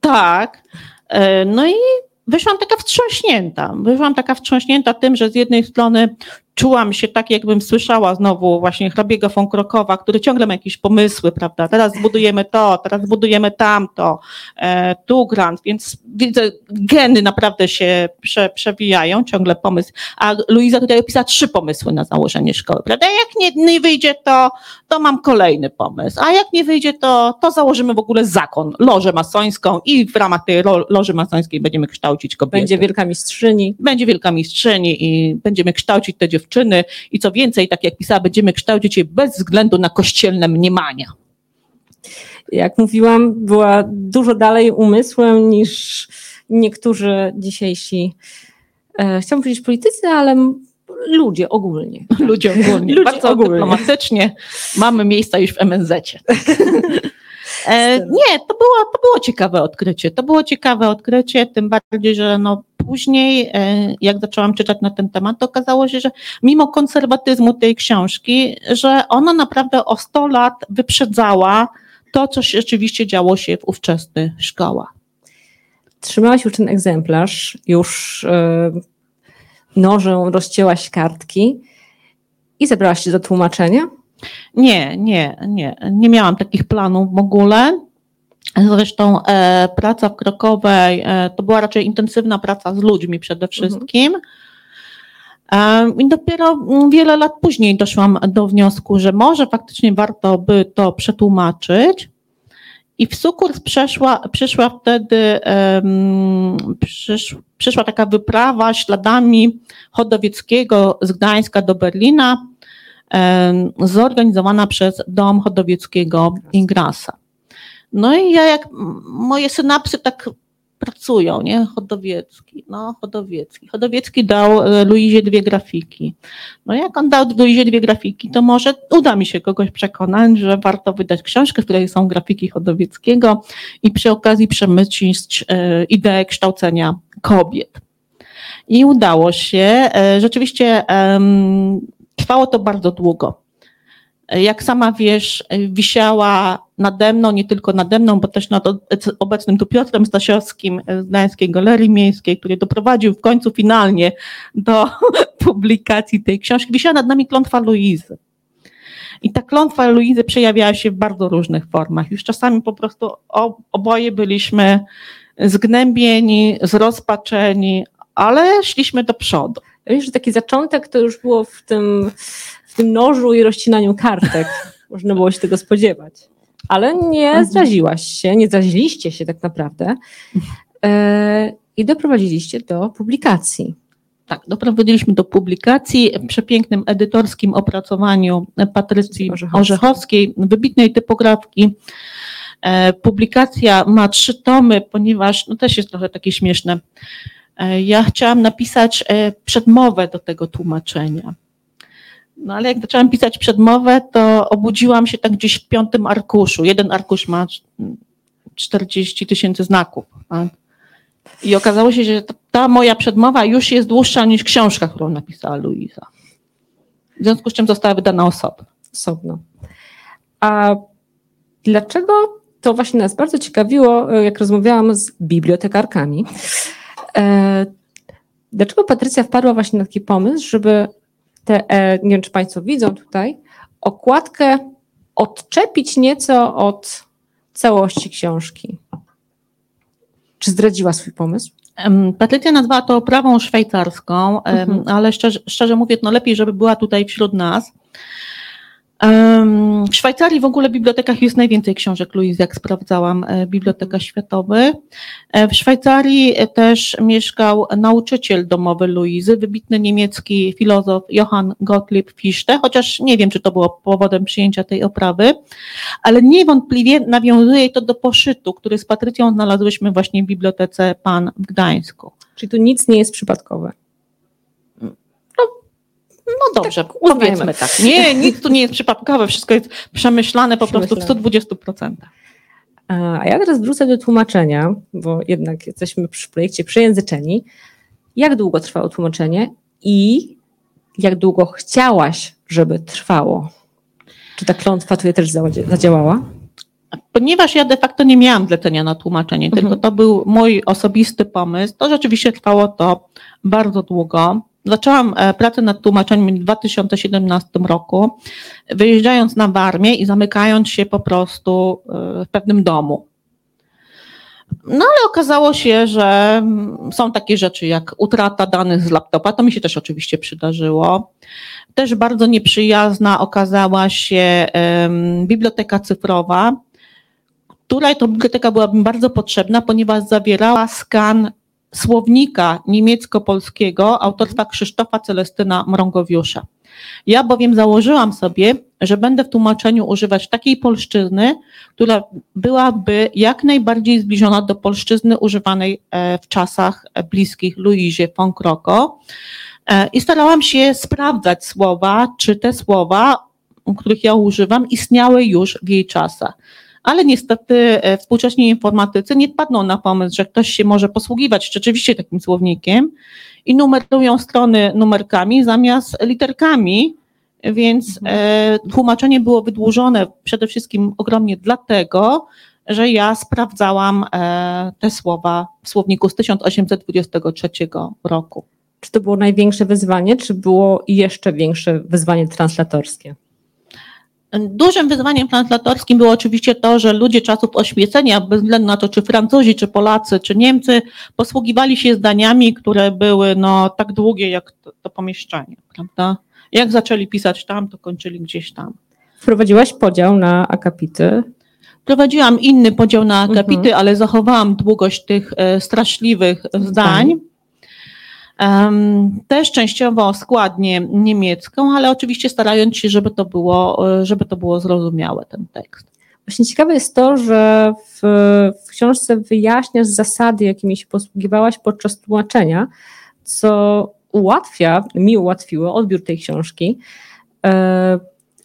Tak. E, No i wyszłam taka wstrząśnięta. Wyszłam taka wstrząśnięta tym, że z jednej strony czułam się tak, jakbym słyszała znowu właśnie hrabiego von Krokowa, który ciągle ma jakieś pomysły, prawda? Teraz zbudujemy to, teraz zbudujemy tamto, e, tu grant, więc widzę, geny naprawdę się prze, przewijają, ciągle pomysł. A Luiza tutaj opisała trzy pomysły na założenie szkoły, prawda? Jak nie, nie wyjdzie to, to mam kolejny pomysł, a jak nie wyjdzie to, to założymy w ogóle zakon, lożę masońską i w ramach tej loży masońskiej będziemy kształcić kobiety. Będzie wielka mistrzyni. Będzie wielka mistrzyni i będziemy kształcić te dziewczyny i co więcej, tak jak pisała, będziemy kształcić je bez względu na kościelne mniemania. Jak mówiłam, była dużo dalej umysłem niż niektórzy dzisiejsi, e, chciałam powiedzieć politycy, ale ludzie ogólnie. Ludzie ogólnie. Ludzie Bardzo ogólnie. dyplomatycznie. Mamy miejsca już w MNZ-cie. E, nie, to było, to było ciekawe odkrycie. To było ciekawe odkrycie, tym bardziej, że no później, e, jak zaczęłam czytać na ten temat, to okazało się, że mimo konserwatyzmu tej książki, że ona naprawdę o 100 lat wyprzedzała to, co rzeczywiście działo się w ówczesnych szkołach. Trzymałaś już ten egzemplarz, już yy, nożem rozcięłaś kartki i zebrałaś się do tłumaczenia? Nie, nie, nie. Nie miałam takich planów w ogóle. Zresztą e, praca w Krokowej e, to była raczej intensywna praca z ludźmi przede wszystkim. E, I dopiero wiele lat później doszłam do wniosku, że może faktycznie warto by to przetłumaczyć. I w Sukurs przeszła, przyszła wtedy, um, przysz, przyszła taka wyprawa śladami Chodowieckiego z Gdańska do Berlina, zorganizowana przez Dom Chodowieckiego Ingrasa. No i ja jak moje synapsy tak pracują, nie? Chodowiecki, no Chodowiecki. Chodowiecki dał e, Luizie dwie grafiki. No jak on dał Luizie dwie grafiki, to może uda mi się kogoś przekonać, że warto wydać książkę, w której są grafiki Chodowieckiego i przy okazji przemycić e, ideę kształcenia kobiet. I udało się. E, rzeczywiście trwało to bardzo długo. Jak sama wiesz, wisiała nade mną, nie tylko nade mną, bo też nad obecnym tu Piotrem Stasiowskim z Gdańskiej Galerii Miejskiej, który doprowadził w końcu finalnie do publikacji tej książki. Wisiała nad nami klątwa Luizy. I ta klątwa Luizy przejawiała się w bardzo różnych formach. Już czasami po prostu oboje byliśmy zgnębieni, zrozpaczeni, ale szliśmy do przodu. Wiesz, że taki zaczątek to już było w tym, w tym nożu i rozcinaniu kartek. Można było się tego spodziewać. Ale nie mhm. zraziłaś się, nie zraziliście się tak naprawdę e, i doprowadziliście do publikacji. Tak, doprowadziliśmy do publikacji w przepięknym edytorskim opracowaniu Patrycji Orzechowskiej, Orzechowskiej wybitnej typografki. E, publikacja ma trzy tomy, ponieważ, no też jest trochę takie śmieszne, ja chciałam napisać przedmowę do tego tłumaczenia. No ale jak zaczęłam pisać przedmowę, to obudziłam się tak gdzieś w piątym arkuszu. Jeden arkusz ma 40 tysięcy znaków. Tak? I okazało się, że ta moja przedmowa już jest dłuższa niż książka, którą napisała Luiza. W związku z czym została wydana osobno. Osobno. A dlaczego to właśnie nas bardzo ciekawiło, jak rozmawiałam z bibliotekarkami. E, dlaczego Patrycja wpadła właśnie na taki pomysł, żeby te, e, nie wiem czy Państwo widzą tutaj, okładkę odczepić nieco od całości książki. Czy zdradziła swój pomysł? Patrycja nazwała to oprawą szwajcarską, mhm. ale szczerze, szczerze mówiąc, no lepiej, żeby była tutaj wśród nas. W Szwajcarii w ogóle w bibliotekach jest najwięcej książek Louise, jak sprawdzałam, e, Biblioteka Światowy. E, w Szwajcarii też mieszkał nauczyciel domowy Luizy, wybitny niemiecki filozof Johann Gottlieb Fichte, chociaż nie wiem, czy to było powodem przyjęcia tej oprawy, ale niewątpliwie nawiązuje to do poszytu, który z Patrycją znalazłyśmy właśnie w Bibliotece Pan w Gdańsku. Czyli tu nic nie jest przypadkowe. No dobrze, tak, powiedzmy tak. Nie, nic tu nie jest przypadkowe, wszystko jest przemyślane po prostu w 120%. A ja teraz wrócę do tłumaczenia, bo jednak jesteśmy przy projekcie przejęzyczeni. Jak długo trwało tłumaczenie i jak długo chciałaś, żeby trwało? Czy ta klątwa tutaj też zadziałała? Ponieważ ja de facto nie miałam zlecenia na tłumaczenie, mhm. tylko to był mój osobisty pomysł, to rzeczywiście trwało to bardzo długo. Zaczęłam e, pracę nad tłumaczeniem w 2017 roku, wyjeżdżając na Warmię i zamykając się po prostu e, w pewnym domu. No ale okazało się, że mm, są takie rzeczy jak utrata danych z laptopa, to mi się też oczywiście przydarzyło. Też bardzo nieprzyjazna okazała się um, biblioteka cyfrowa, która to biblioteka była bardzo potrzebna, ponieważ zawierała skan słownika niemiecko-polskiego autorstwa Krzysztofa Celestyna Mrągowiusza. Ja bowiem założyłam sobie, że będę w tłumaczeniu używać takiej polszczyzny, która byłaby jak najbardziej zbliżona do polszczyzny używanej e, w czasach bliskich Luizie von Kroko. E, I starałam się sprawdzać słowa, czy te słowa, których ja używam, istniały już w jej czasach. Ale niestety e, współcześni informatycy nie padną na pomysł, że ktoś się może posługiwać rzeczywiście takim słownikiem i numerują strony numerkami zamiast literkami, więc e, tłumaczenie było wydłużone przede wszystkim ogromnie dlatego, że ja sprawdzałam e, te słowa w słowniku z 1823 roku. Czy to było największe wyzwanie, czy było jeszcze większe wyzwanie translatorskie? Dużym wyzwaniem translatorskim było oczywiście to, że ludzie czasów oświecenia, bez względu na to, czy Francuzi, czy Polacy, czy Niemcy, posługiwali się zdaniami, które były no, tak długie jak to, to pomieszczenie, prawda? Jak zaczęli pisać tam, to kończyli gdzieś tam. Wprowadziłaś podział na akapity. Prowadziłam inny podział na akapity, mhm. ale zachowałam długość tych e, straszliwych zdań. Też częściowo składnie niemiecką, ale oczywiście starając się, żeby to było, e, żeby to było zrozumiałe, ten tekst. Właśnie ciekawe jest to, że w, w książce wyjaśniasz zasady, jakimi się posługiwałaś podczas tłumaczenia, co ułatwia, mi ułatwiło odbiór tej książki. E,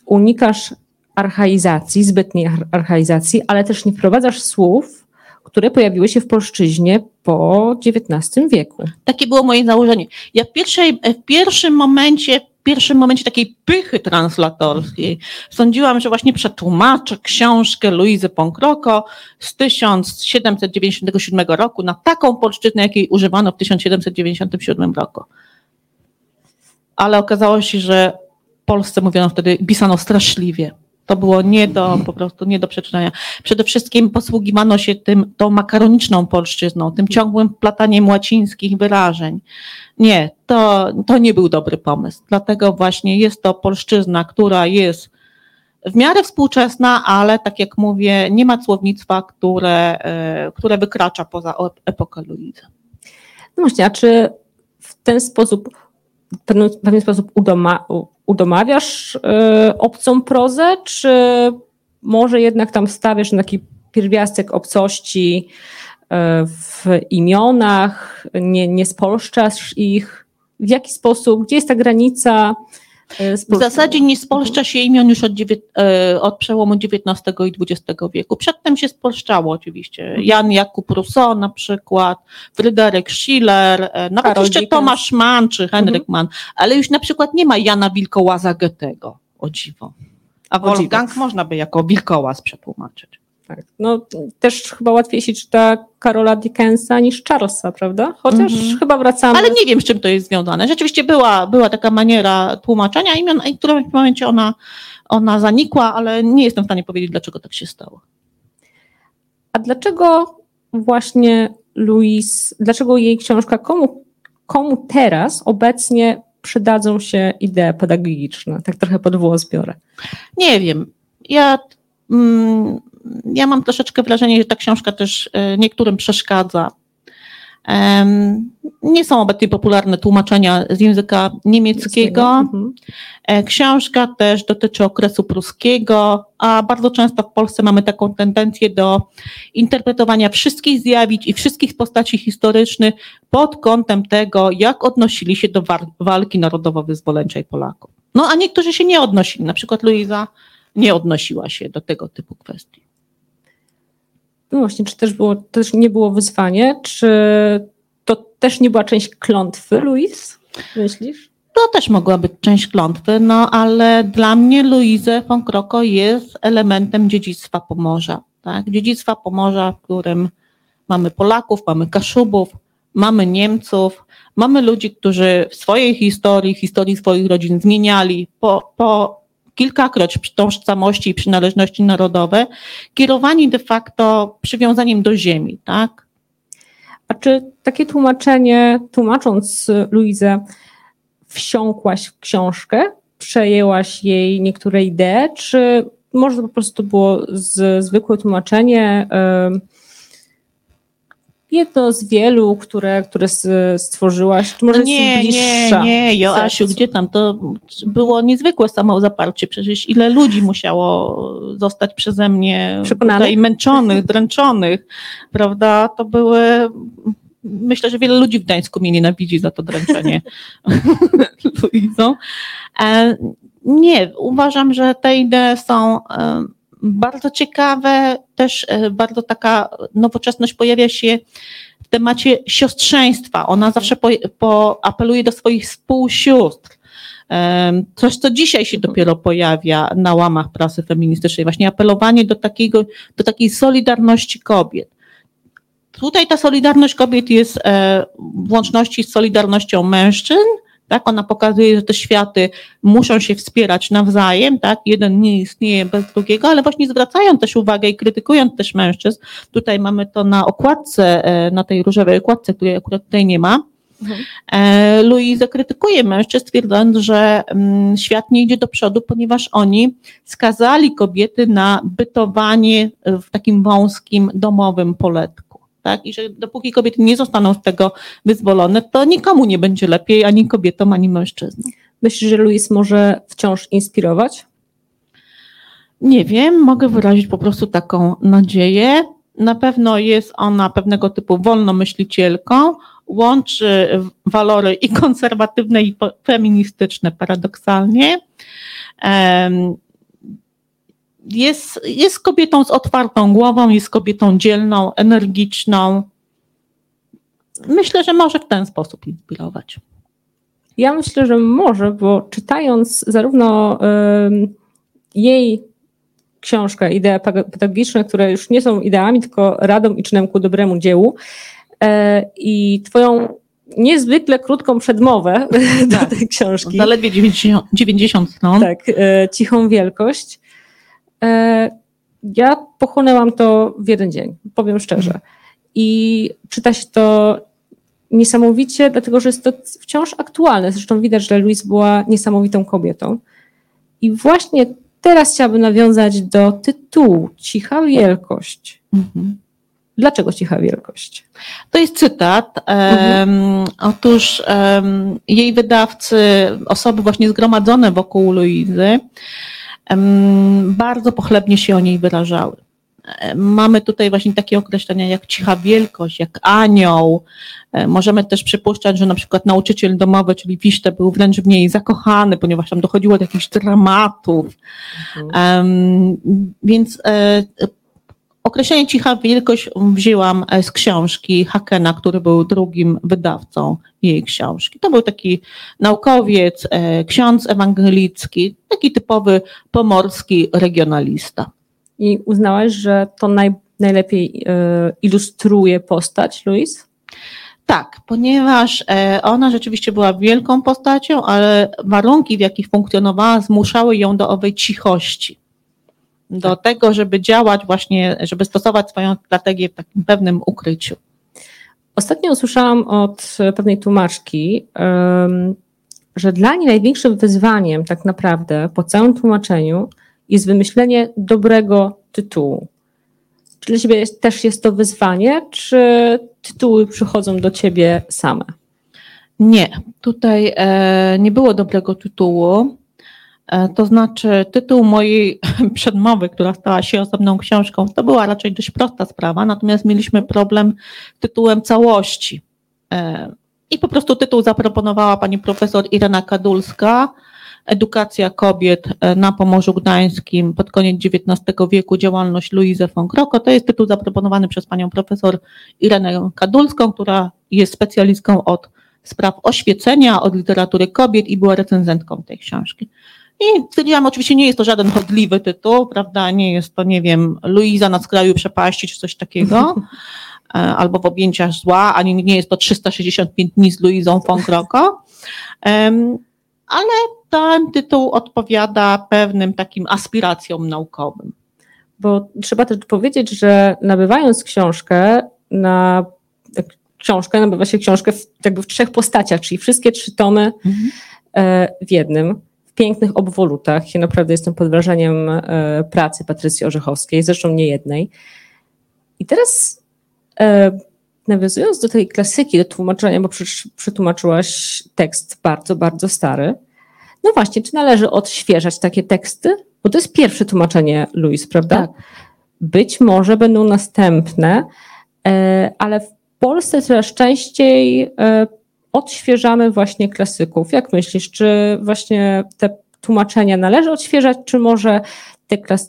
unikasz archaizacji, zbytniej archaizacji, ale też nie wprowadzasz słów, które pojawiły się w polszczyźnie po XIX wieku. Takie było moje założenie. Ja w, pierwszej, w pierwszym momencie w pierwszym momencie takiej pychy translatorskiej sądziłam, że właśnie przetłumaczę książkę Luizy Ponkroko z 1797 roku na taką polszczyznę, jakiej używano w 1797 roku. Ale okazało się, że w Polsce mówiono wtedy, pisano straszliwie. To było nie do, po prostu nie do przeczytania. Przede wszystkim posługiwano się tym, tą makaroniczną polszczyzną, tym ciągłym plataniem łacińskich wyrażeń. Nie, to, to nie był dobry pomysł. Dlatego właśnie jest to polszczyzna, która jest w miarę współczesna, ale tak jak mówię, nie ma słownictwa, które, e, które wykracza poza epokę Luizy. No właśnie, a czy w ten sposób, w pewien, sposób udoma, udomawiasz y, obcą prozę, czy może jednak tam stawiasz taki pierwiastek obcości y, w imionach, nie, nie spolszczasz ich? W jaki sposób? Gdzie jest ta granica? Y, w zasadzie nie spolszcza się imion już od, od przełomu XIX i XX wieku. Przedtem się spolszczało oczywiście. Mhm. Jan Jakub Rousseau na przykład, Fryderyk Schiller, nawet Karol jeszcze Dickens. Tomasz Mann czy Henryk mhm. Mann, ale już na przykład nie ma Jana Wilkołaza Goethego, o dziwo. A Wolfgang można by jako Wilkołaz przetłumaczyć. Tak. No, też chyba łatwiej się czyta Karola Dickensa niż Charlesa, prawda? Chociaż mm-hmm. chyba wracamy. Ale nie wiem, z czym to jest związane. Rzeczywiście była, była taka maniera tłumaczenia imion, i w którymś momencie ona, ona zanikła, ale nie jestem w stanie powiedzieć, dlaczego tak się stało. A dlaczego właśnie Louise, dlaczego jej książka, komu, komu teraz obecnie przydadzą się idee pedagogiczne? Tak trochę pod włos biorę. Nie wiem. Ja mm, ja mam troszeczkę wrażenie, że ta książka też e, niektórym przeszkadza. Nie są obecnie popularne tłumaczenia z języka niemieckiego. Mhm. E, książka też dotyczy okresu pruskiego, a bardzo często w Polsce mamy taką tendencję do interpretowania wszystkich zjawisk i wszystkich postaci historycznych pod kątem tego, jak odnosili się do walki narodowo-wyzwoleńczej Polaków. No a niektórzy się nie odnosili, na przykład Luiza nie odnosiła się do tego typu kwestii. No właśnie, czy też, było, też nie było wyzwanie? Czy to też nie była część klątwy, Luis? Myślisz? To też mogła być część klątwy, no ale dla mnie Luizę von Kroko jest elementem dziedzictwa Pomorza. Tak? Dziedzictwa Pomorza, w którym mamy Polaków, mamy Kaszubów, mamy Niemców, mamy ludzi, którzy w swojej historii, historii swoich rodzin zmieniali po, po kilkakroć tożsamości i przynależności narodowe, kierowani de facto przywiązaniem do ziemi, tak? A czy takie tłumaczenie, tłumacząc Luizę, wsiąkłaś w książkę, przejęłaś jej niektóre idee, czy może to po prostu było z, zwykłe tłumaczenie? Yy, jedno z wielu, które, które stworzyłaś? Czy może no nie, nie, nie, Joasiu, gdzie tam? To było niezwykłe samozaparcie. Przecież ile ludzi musiało zostać przeze mnie tutaj męczonych, dręczonych, prawda? To były myślę, że wiele ludzi w Gdańsku mnie nienawidzi za to dręczenie Luizą. E, nie, uważam, że te idee są e, bardzo ciekawe, też e, bardzo taka nowoczesność pojawia się w temacie siostrzeństwa. Ona zawsze po, po apeluje do swoich współsióstr. Coś, co dzisiaj się dopiero pojawia na łamach prasy feministycznej, właśnie apelowanie do, takiego, do takiej solidarności kobiet. Tutaj ta solidarność kobiet jest e, w łączności z solidarnością mężczyzn, tak? Ona pokazuje, że te światy muszą się wspierać nawzajem, tak? Jeden nie istnieje bez drugiego, ale właśnie zwracają też uwagę i krytykując też mężczyzn. Tutaj mamy to na okładce, e, na tej różowej okładce, której akurat tutaj nie ma. E, Louise krytykuje mężczyzn, twierdząc, że mm, świat nie idzie do przodu, ponieważ oni skazali kobiety na bytowanie w takim wąskim, domowym poletku. Tak? I że dopóki kobiety nie zostaną z tego wyzwolone, to nikomu nie będzie lepiej, ani kobietom, ani mężczyznom. Myślisz, że Louise może wciąż inspirować? Nie wiem, mogę wyrazić po prostu taką nadzieję. Na pewno jest ona pewnego typu wolnomyślicielką, łączy walory i konserwatywne, i feministyczne paradoksalnie. Jest, jest kobietą z otwartą głową, jest kobietą dzielną, energiczną. Myślę, że może w ten sposób inspirować. Ja myślę, że może, bo czytając zarówno jej książkę, idee pedagogiczne, które już nie są ideami, tylko radą i czynem ku dobremu dziełu, e, i twoją niezwykle krótką przedmowę do Tak. tej książki. Zaledwie 90, 90 stron. Tak, e, cichą wielkość. E, ja pochłonęłam to w jeden dzień, powiem szczerze. I czyta się to niesamowicie, dlatego że jest to wciąż aktualne. Zresztą widać, że Louise była niesamowitą kobietą. I właśnie teraz chciałabym nawiązać do tytułu Cicha Wielkość. Mhm. Dlaczego Cicha Wielkość? To jest cytat. Em, otóż jej wydawcy, osoby właśnie zgromadzone wokół Luizy, bardzo pochlebnie się o niej wyrażały. Mamy tutaj właśnie takie określenia jak cicha wielkość, jak anioł. Możemy też przypuszczać, że na przykład nauczyciel domowy, czyli Wiszte, był wręcz w niej zakochany, ponieważ tam dochodziło do jakichś dramatów. Em, Więc e, określenie cicha wielkość wzięłam e, z książki Hakena, który był drugim wydawcą jej książki. To był taki naukowiec, e, ksiądz ewangelicki, taki typowy pomorski regionalista. I uznałaś, że to naj, najlepiej e, ilustruje postać Louise? Tak, ponieważ ona rzeczywiście była wielką postacią, ale warunki, w jakich funkcjonowała, zmuszały ją do owej cichości. Do tego, żeby działać właśnie, żeby stosować swoją strategię w takim pewnym ukryciu. Ostatnio usłyszałam od pewnej tłumaczki, że dla niej największym wyzwaniem tak naprawdę po całym tłumaczeniu jest wymyślenie dobrego tytułu. Czy dla ciebie też jest to wyzwanie, czy tytuły przychodzą do ciebie same? Nie, tutaj e, nie było dobrego tytułu. E, to znaczy, tytuł mojej przedmowy, która stała się osobną książką, to była raczej dość prosta sprawa, natomiast mieliśmy problem tytułem całości. E, I po prostu tytuł zaproponowała pani profesor Irena Kadulska. Edukacja kobiet e, na Pomorzu Gdańskim pod koniec XIX wieku, działalność Louise von Kroko. To jest tytuł zaproponowany przez panią profesor Irenę Kadulską, która jest specjalistką od spraw oświecenia, od literatury kobiet i była recenzentką tej książki. I stwierdziłam, oczywiście nie jest to żaden chodliwy tytuł, prawda, nie jest to, nie wiem, Luiza na skraju przepaści czy coś takiego, e, albo w objęciach zła, ani nie jest to 365 dni z Luizą von Kroko, Em, ale ten tytuł odpowiada pewnym takim aspiracjom naukowym. Bo trzeba też powiedzieć, że nabywając książkę na książkę, nabywa się książkę w, jakby w trzech postaciach, czyli wszystkie trzy tomy e, w jednym, pięknych obwolutach. Ja naprawdę jestem pod wrażeniem e, pracy Patrycji Orzechowskiej, zresztą nie jednej. I teraz e, nawiązując do tej klasyki, do tłumaczenia, bo przecież przetłumaczyłaś tekst bardzo, bardzo stary. No właśnie, czy należy odświeżać takie teksty? Bo to jest pierwsze tłumaczenie Louis, prawda? Tak. Być może będą następne, e, ale w Polsce coraz częściej odświeżamy właśnie klasyków. Jak myślisz, czy właśnie te tłumaczenia należy odświeżać, czy może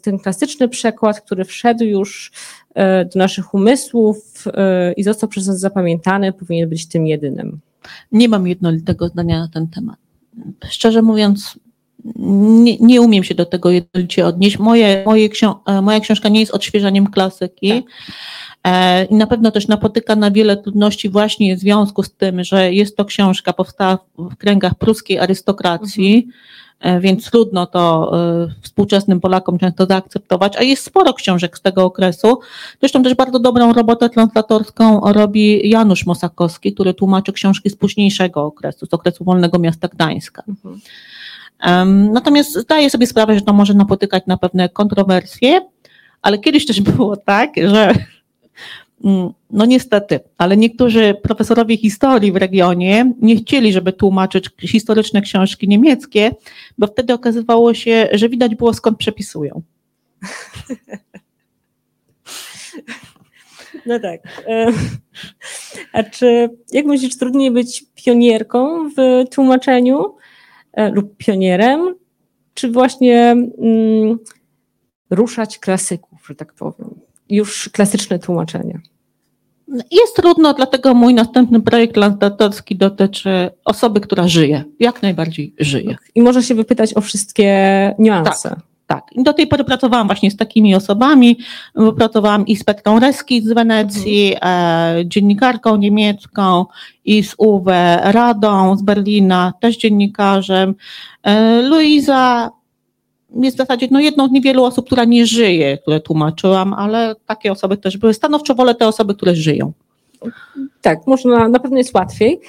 ten klasyczny przekład, który wszedł już e, do naszych umysłów e, i został przez nas zapamiętany, powinien być tym jedynym. Nie mam jednolitego zdania na ten temat. Szczerze mówiąc, nie, nie umiem się do tego jednolicie odnieść. Moje, moje ksią- e, moja książka nie jest odświeżaniem klasyki. Tak. E, I na pewno też napotyka na wiele trudności właśnie w związku z tym, że jest to książka powstała w kręgach pruskiej arystokracji, e, więc trudno to e, współczesnym Polakom często zaakceptować, a jest sporo książek z tego okresu. Zresztą też bardzo dobrą robotę translatorską robi Janusz Mosakowski, który tłumaczy książki z późniejszego okresu, z okresu Wolnego Miasta Gdańska. Um, natomiast zdaję sobie sprawę, że to może napotykać na pewne kontrowersje, ale kiedyś też było tak, że no niestety, ale niektórzy profesorowie historii w regionie nie chcieli, żeby tłumaczyć historyczne książki niemieckie, bo wtedy okazywało się, że widać było skąd przepisują. No tak. A czy, jak myślisz, trudniej być pionierką w tłumaczeniu e, lub pionierem, czy właśnie mm, ruszać klasyków, że tak powiem? Już klasyczne tłumaczenie. Jest trudno, dlatego mój następny projekt translatorski dotyczy osoby, która żyje, jak najbardziej żyje. I można się wypytać o wszystkie niuanse. Tak, i do tej pory pracowałam właśnie z takimi osobami, pracowałam i z Petrą Reski z Wenecji, e, dziennikarką niemiecką, i z Uwe Radą z Berlina, też dziennikarzem. E, Luiza jest w zasadzie no, jedną z niewielu osób, która nie żyje, które tłumaczyłam, ale takie osoby też były. Stanowczo wolę te osoby, które żyją. Tak, można, na pewno jest łatwiej.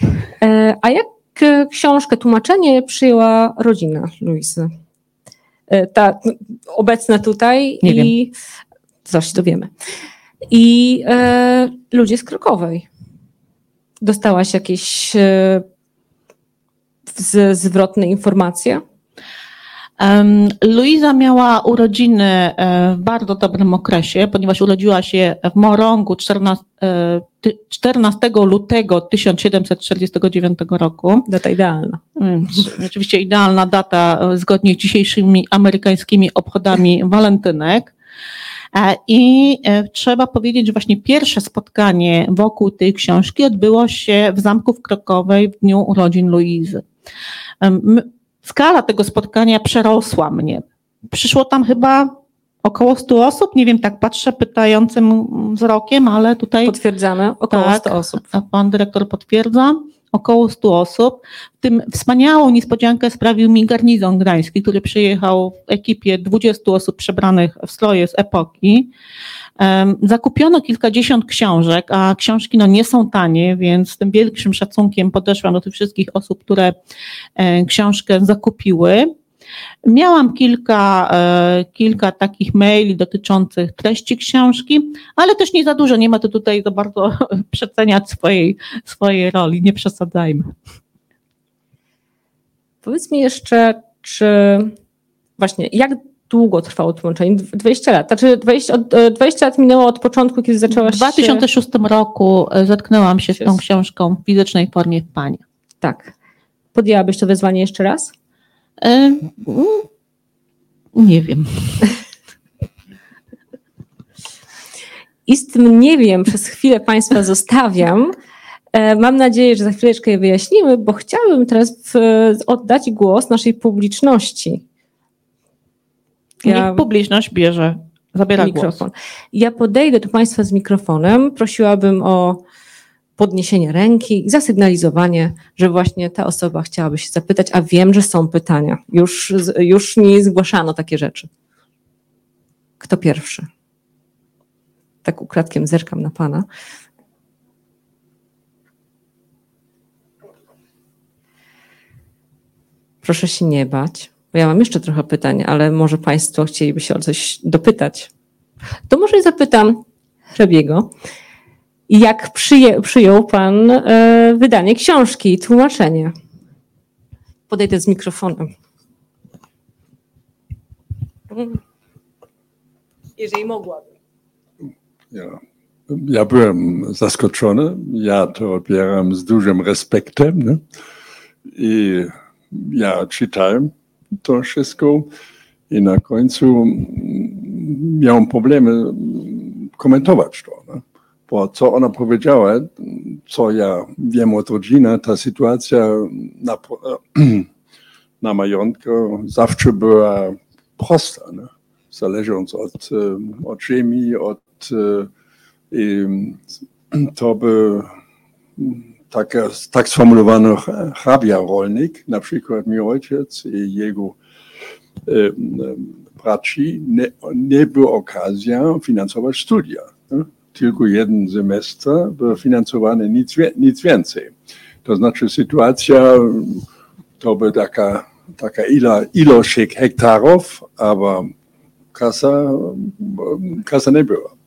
E, A jak e, książkę, tłumaczenie przyjęła rodzina Luizy? E, Ta obecna tutaj Nie i dowiemy. I e, ludzie z Krokowej. Dostałaś jakieś e, z, zwrotne informacje? Luiza miała urodziny e, w bardzo dobrym okresie, ponieważ urodziła się w Morągu 14, e, ty- 14 lutego 1749 roku. Data idealna. Więc Rzeczywiście idealna data e, zgodnie z dzisiejszymi amerykańskimi obchodami walentynek. E, I e, trzeba powiedzieć, że właśnie pierwsze spotkanie wokół tej książki odbyło się w Zamku w Krokowej w dniu urodzin Luizy. Skala tego spotkania przerosła mnie. Przyszło tam chyba około 100 osób, nie wiem, tak patrzę pytającym wzrokiem, ale tutaj Potwierdzamy, około Tak. 100 osób. a pan dyrektor potwierdza, około 100 osób. W tym wspaniałą niespodziankę sprawił mi garnizon gdański, który przyjechał w ekipie 20 osób przebranych w stroje z epoki. Zakupiono kilkadziesiąt książek, a książki no nie są tanie, więc z tym wielkim szacunkiem podeszłam do tych wszystkich osób, które e, książkę zakupiły. Miałam kilka, e, kilka takich maili dotyczących treści książki, ale też nie za dużo. Nie ma to tutaj za bardzo przeceniać swojej, swojej roli. Nie przesadzajmy. Powiedz mi jeszcze, czy właśnie jak długo trwało tłumaczenie? Dw- 20 lat. Znaczy 20, od, e, 20 lat minęło od początku, kiedy W zaczęłaś się... 2006 roku e, zetknęłam się z tą książką w fizycznej formie w Panie. Tak. Podjęłabyś to wyzwanie jeszcze raz? E, mm, Nie wiem. I z tym nie wiem, przez chwilę Państwa zostawiam. E, Mam nadzieję, że za chwileczkę je wyjaśnimy, bo chciałabym teraz w, oddać głos naszej publiczności. Ja- Niech publiczność bierze, zabiera głos. mikrofon. Ja podejdę do Państwa z mikrofonem, prosiłabym o podniesienie ręki i zasygnalizowanie, że właśnie ta osoba chciałaby się zapytać, a wiem, że są pytania. Już, już mi zgłaszano takie rzeczy. Kto pierwszy? Tak ukradkiem zerkam na Pana. Proszę się nie bać, bo ja mam jeszcze trochę pytań, ale może Państwo chcieliby się o coś dopytać. To może zapytam hrabiego, jak przyję, przyjął Pan e, wydanie książki i tłumaczenie? Podejdę z mikrofonem. Jeżeli mogłabym. Ja. ja byłem zaskoczony. Ja to odbieram z dużym respektem. Nie? I ja czytałem to wszystko I na końcu miałem problemy komentować to. No. Bo co ona powiedziała, co ja wiem od rodziny, ta sytuacja na, na majątku zawsze była prosta. No. Zależąc od, od ziemi, od i to by tak, tak sformulowano hrabia rolnik, na przykład mój ojciec i jego braci, nie, nie była okazja finansować studia. Tylko jeden semestr był finansowany, nic, nic więcej. To znaczy sytuacja to by taka, taka ila, ilość hektarów, ale kasa, kasa nie była.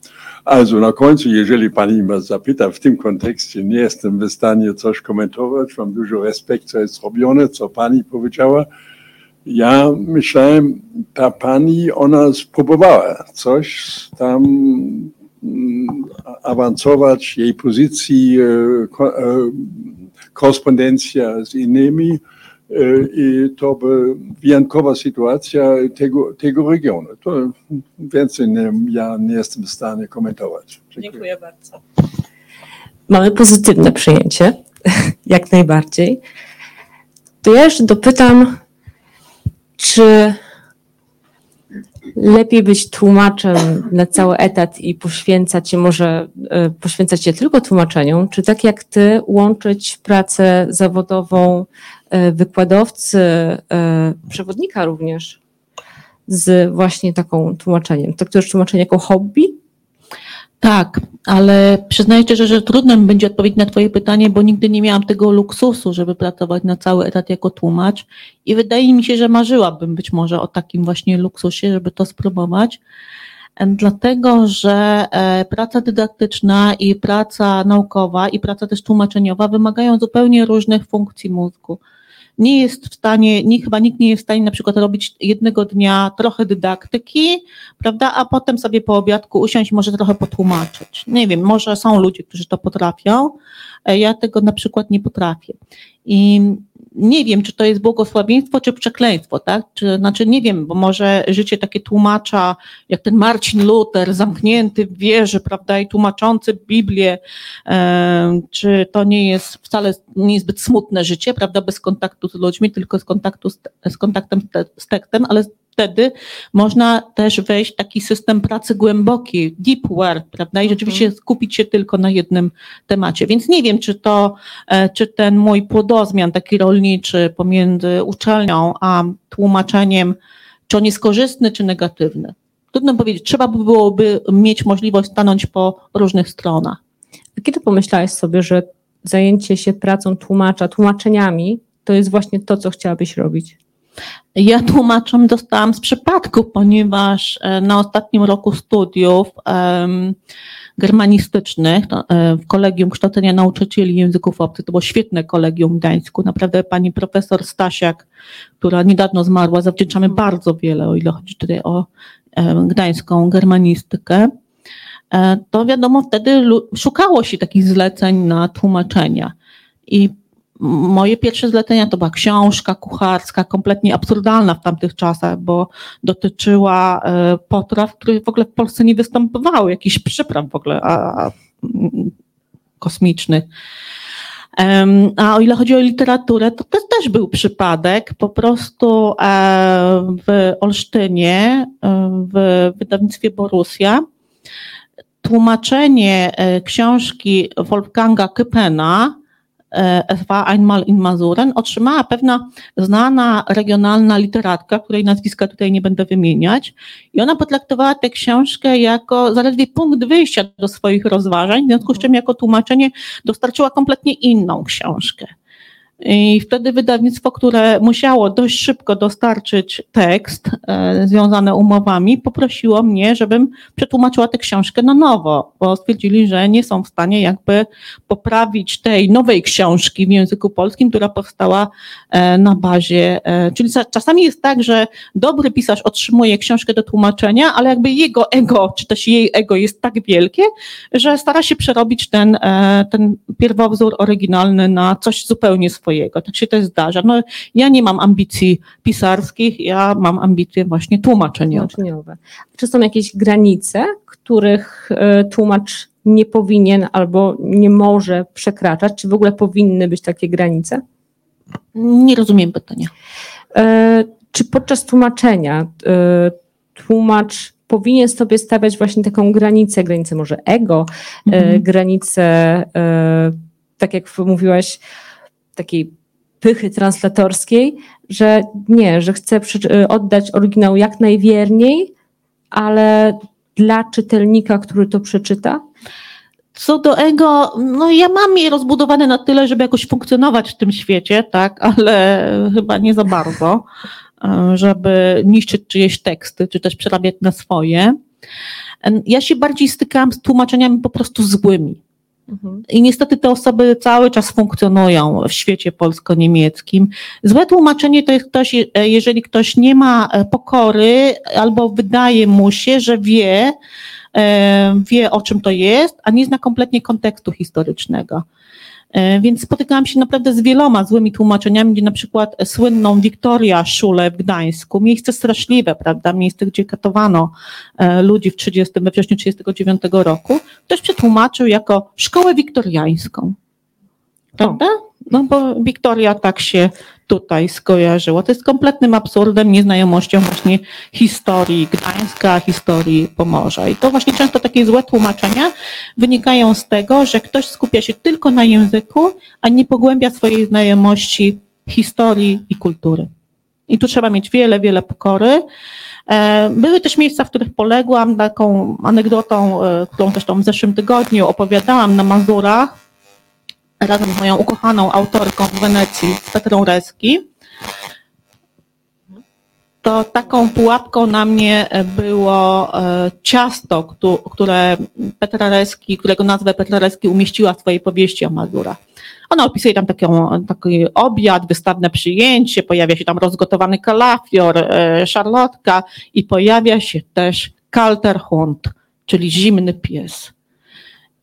Also na końcu, jeżeli pani mnie zapyta w tym kontekście, nie jestem w stanie coś komentować, mam dużo respektu, co jest robione, co pani powiedziała. Ja myślałem, ta pani, ona spróbowała coś tam awansować, jej pozycji, e, e, korespondencja z innymi, i to by wyjątkowa sytuacja tego, tego regionu. To więcej nie, ja nie jestem w stanie komentować. Dziękuję, Dziękuję bardzo. Mamy pozytywne przyjęcie, jak najbardziej. To ja jeszcze dopytam, czy lepiej być tłumaczem na cały etat i poświęcać się może, e, poświęcać się tylko tłumaczeniom, czy tak jak ty łączyć pracę zawodową e, wykładowcy, e, przewodnika również z właśnie taką tłumaczeniem? To też tłumaczenie jako hobby, tak, ale przyznaję szczerze, że trudno mi będzie odpowiedzieć na Twoje pytanie, bo nigdy nie miałam tego luksusu, żeby pracować na cały etat jako tłumacz i wydaje mi się, że marzyłabym być może o takim właśnie luksusie, żeby to spróbować. Dlatego, że e, praca dydaktyczna i praca naukowa i praca też tłumaczeniowa wymagają zupełnie różnych funkcji mózgu nie jest w stanie, nie, chyba nikt nie jest w stanie na przykład robić jednego dnia trochę dydaktyki, prawda, a potem sobie po obiadku usiąść może trochę potłumaczyć. Nie wiem, może są ludzie, którzy to potrafią, e, ja tego na przykład nie potrafię. I nie wiem, czy to jest błogosławieństwo, czy przekleństwo, tak? Czy, znaczy nie wiem, bo może życie takie tłumacza, jak ten Marcin Luther, zamknięty w wieży, prawda, i tłumaczący Biblię, e, czy to nie jest wcale nie zbyt smutne życie, prawda, bez kontaktu z ludźmi, tylko z kontaktu z, z kontaktem z tekstem, ale wtedy można też wejść w taki system pracy głęboki, deep work, prawda, i mhm. rzeczywiście skupić się tylko na jednym temacie. Więc nie wiem, czy to, e, czy ten mój płodozmian taki rolniczy pomiędzy uczelnią a tłumaczeniem, czy on jest korzystny, czy negatywny. Trudno powiedzieć, trzeba by byłoby mieć możliwość stanąć po różnych stronach. A kiedy pomyślałeś sobie, że zajęcie się pracą tłumacza, tłumaczeniami, to jest właśnie to, co chciałabyś robić? Ja tłumaczem dostałam z przypadku, ponieważ e, na ostatnim roku studiów um, germanistycznych e, w Kolegium Kształcenia Nauczycieli Języków Obcych, to było świetne kolegium w Gdańsku, naprawdę pani profesor Stasiak, która niedawno zmarła, zawdzięczamy bardzo wiele, o ile chodzi tutaj o um, gdańską germanistykę, to wiadomo, wtedy szukało się takich zleceń na tłumaczenia. I Moje pierwsze zlecenia to była książka kucharska, kompletnie absurdalna w tamtych czasach, bo dotyczyła e, potraw, które w ogóle w Polsce nie występowały, jakichś przypraw w ogóle a, a, kosmicznych. A o ile chodzi o literaturę, to, to też był przypadek. Po prostu e, w Olsztynie, e, w wydawnictwie Borussia, tłumaczenie książki Wolfganga Kypena war einmal in Mazuren, otrzymała pewna znana regionalna literatka, której nazwiska tutaj nie będę wymieniać. I ona potraktowała tę książkę jako zaledwie punkt wyjścia do swoich rozważań, w związku z czym jako tłumaczenie dostarczyła kompletnie inną książkę. I wtedy wydawnictwo, które musiało dość szybko dostarczyć tekst e, związany umowami, poprosiło mnie, żebym przetłumaczyła tę książkę na nowo, bo stwierdzili, że nie są w stanie jakby poprawić tej nowej książki w języku polskim, która powstała e, na bazie. E, czyli czasami jest tak, że dobry pisarz otrzymuje książkę do tłumaczenia, ale jakby jego ego, czy też jej ego jest tak wielkie, że stara się przerobić ten, e, ten pierwowzór oryginalny na coś zupełnie swojego swojego. Tak się też zdarza. No, ja nie mam ambicji pisarskich, ja mam ambicje właśnie tłumaczeniowe. tłumaczeniowe. Czy są jakieś granice, których e, tłumacz nie powinien albo nie może przekraczać? Czy w ogóle powinny być takie granice? Nie rozumiem pytania. E, Czy podczas tłumaczenia e, tłumacz powinien sobie stawiać właśnie taką granicę, granicę może ego, e, Mhm. granicę, tak jak mówiłaś, takiej pychy translatorskiej, że nie, że przy- e, oddać oryginał jak najwierniej, ale dla czytelnika, który to przeczyta? Co do ego, no ja mam je rozbudowane na tyle, żeby jakoś funkcjonować w tym świecie, tak, ale chyba nie za bardzo, e, żeby niszczyć czyjeś teksty, czy też przerabiać na swoje. E, Ja się bardziej stykałam z tłumaczeniami po prostu złymi. I niestety te osoby cały czas funkcjonują w świecie polsko-niemieckim. Złe tłumaczenie to jest ktoś, e, jeżeli ktoś nie ma e, pokory, albo wydaje mu się, że wie, e, wie o czym to jest, a nie zna kompletnie kontekstu historycznego. E, Więc spotykałam się naprawdę z wieloma złymi tłumaczeniami, gdzie na przykład słynną Wiktoria Szule w Gdańsku, miejsce straszliwe, prawda, miejsce, gdzie katowano e, ludzi w 30, we wrześniu 1939 roku, ktoś przetłumaczył jako szkołę wiktoriańską. Prawda? No bo Wiktoria tak się tutaj skojarzyło. To jest kompletnym absurdem, nieznajomością właśnie historii Gdańska, historii Pomorza. I to właśnie często takie złe tłumaczenia wynikają z tego, że ktoś skupia się tylko na języku, a nie pogłębia swojej znajomości historii i kultury. I tu trzeba mieć wiele, wiele pokory. E, Były też miejsca, w których poległam taką anegdotą, e, którą zresztą w zeszłym tygodniu opowiadałam na Mazurach razem z moją ukochaną autorką w Wenecji, Petrą Reski. To taką pułapką na mnie było e, ciasto, któ- które Petra Reski, którego nazwę Petra Reski umieściła w swojej powieści o Mazurach. Ona opisuje tam taki obiad, wystawne przyjęcie, pojawia się tam rozgotowany kalafior, e, szarlotka i pojawia się też Kalterhund, czyli zimny pies.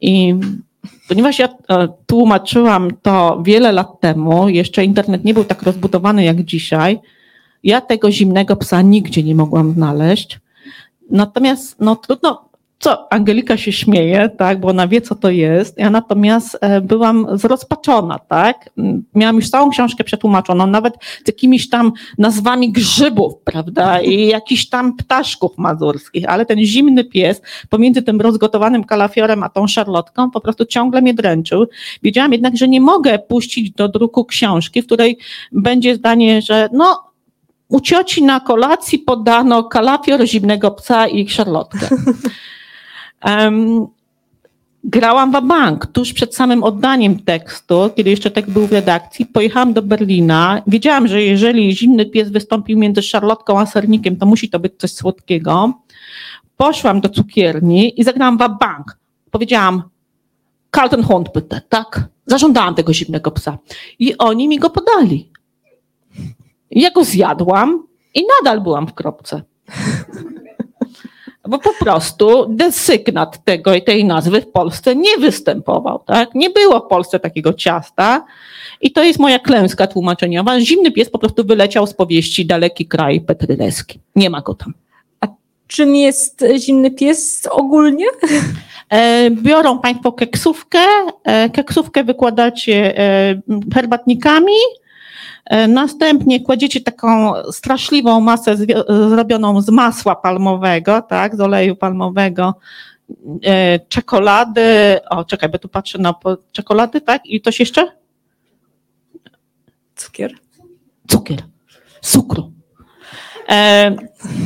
I ponieważ ja e, tłumaczyłam to wiele lat temu, jeszcze internet nie był tak rozbudowany jak dzisiaj, ja tego zimnego psa nigdzie nie mogłam znaleźć. Natomiast, no trudno, co, Angelika się śmieje, tak, bo ona wie, co to jest. Ja natomiast e, byłam zrozpaczona, tak. Miałam już całą książkę przetłumaczoną, nawet z jakimiś tam nazwami grzybów, prawda, i jakichś tam ptaszków mazurskich, ale ten zimny pies pomiędzy tym rozgotowanym kalafiorem a tą szarlotką po prostu ciągle mnie dręczył. Wiedziałam jednak, że nie mogę puścić do druku książki, w której będzie zdanie, że no, u cioci na kolacji podano kalafior zimnego psa i szarlotkę. Um, grałam w bank tuż przed samym oddaniem tekstu, kiedy jeszcze tekst był w redakcji. Pojechałam do Berlina. Wiedziałam, że jeżeli zimny pies wystąpił między szarlotką a sernikiem, to musi to być coś słodkiego. Poszłam do cukierni i zagrałam w bank. Powiedziałam, Carlton Hunt pyta, tak? Zażądałam tego zimnego psa. I oni mi go podali. Ja go zjadłam i nadal byłam w kropce. Bo po prostu desygnat tego i tej nazwy w Polsce nie występował, tak? Nie było w Polsce takiego ciasta. I to jest moja klęska tłumaczeniowa. Zimny pies po prostu wyleciał z powieści Daleki kraj Petry Reski. Nie ma go tam. Czym jest zimny pies ogólnie? E, Biorą Państwo keksówkę, e, keksówkę wykładacie e, herbatnikami, e, następnie kładziecie taką straszliwą masę zwi- zrobioną z masła palmowego, tak, z oleju palmowego, e, czekolady, o czekaj, bo tu patrzę na czekolady, tak, i coś jeszcze? Cukier. Cukier, cukru. E,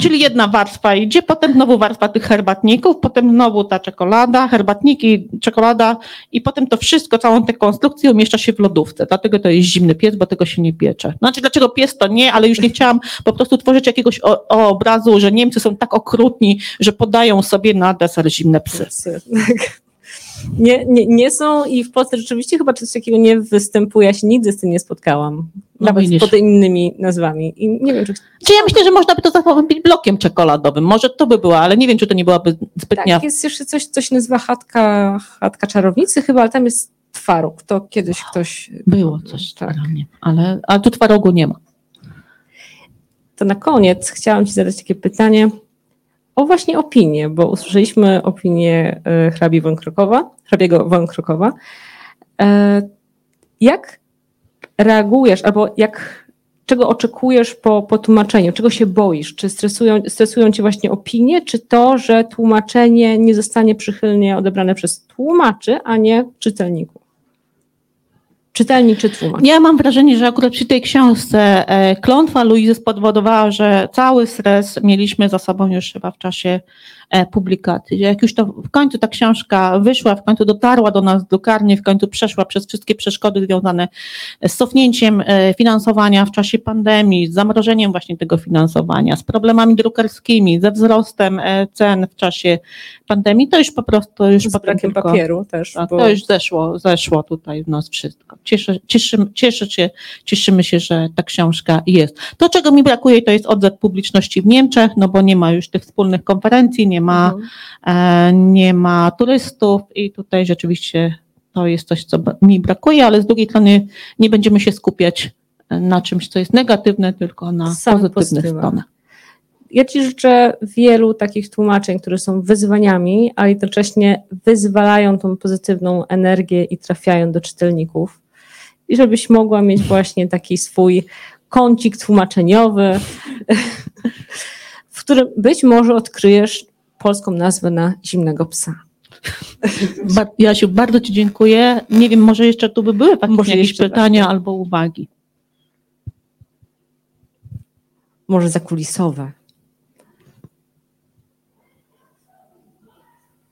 czyli jedna warstwa idzie, potem znowu warstwa tych herbatników, potem znowu ta czekolada, herbatniki, czekolada i potem to wszystko, całą tę konstrukcję umieszcza się w lodówce. Dlatego to jest zimny pies, bo tego się nie piecze. Znaczy, dlaczego pies to nie, ale już nie chciałam po prostu tworzyć jakiegoś o, o obrazu, że Niemcy są tak okrutni, że podają sobie na deser zimne psy. Nie, nie, nie są i w Polsce rzeczywiście chyba coś takiego nie występuje. Ja się nigdy z tym nie spotkałam. No Nawet widzisz. pod innymi nazwami. I nie wiem, czy Czy ja myślę, że można by to zastąpić blokiem czekoladowym. Może to by było, ale nie wiem, czy to nie byłaby zbytnia tak, jest jeszcze coś, coś nazywa chatka, chatka czarownicy chyba, ale tam jest twaróg. To kiedyś ktoś... Było coś Tak. tak. ale, ale tu twarogu nie ma. To na koniec chciałam Ci zadać takie pytanie o właśnie opinię, bo usłyszeliśmy opinię e, hrabi Wąkrokowa, hrabiego Wąkrokowa. E, Jak reagujesz, albo jak, czego oczekujesz po, po tłumaczeniu? Czego się boisz? Czy stresują, stresują Cię właśnie opinie, czy to, że tłumaczenie nie zostanie przychylnie odebrane przez tłumaczy, a nie czytelników? Czytelnik czy tłumacz? Ja mam wrażenie, że akurat przy tej książce e, klątwa Luizy spowodowała, że cały stres mieliśmy za sobą już chyba w czasie e, publikacji. Jak już to w końcu ta książka wyszła, w końcu dotarła do nas drukarnie, w końcu przeszła przez wszystkie przeszkody związane z cofnięciem e, finansowania w czasie pandemii, z zamrożeniem właśnie tego finansowania, z problemami drukarskimi, ze wzrostem e, cen w czasie pandemii, to już po prostu już Z brakiem papieru też. tak, bo- to już zeszło, zeszło tutaj w nas wszystko. Cieszę, cieszy, cieszę się, cieszymy się, że ta książka jest. To, czego mi brakuje, to jest odzew publiczności w Niemczech, no bo nie ma już tych wspólnych konferencji, nie ma, Mhm. e, nie ma turystów i tutaj rzeczywiście to jest coś, co mi brakuje, ale z drugiej strony nie będziemy się skupiać e, na czymś, co jest negatywne, tylko na Samych pozytywnych pozytywach. stronach. Ja Ci życzę wielu takich tłumaczeń, które są wyzwaniami, a jednocześnie wyzwalają tą pozytywną energię i trafiają do czytelników. I żebyś mogła mieć właśnie taki swój kącik tłumaczeniowy, w którym być może odkryjesz polską nazwę na zimnego psa. Ba- Jasiu, bardzo Ci dziękuję. Nie wiem, może jeszcze tu by były Może jakieś pytania albo uwagi. Może zakulisowe.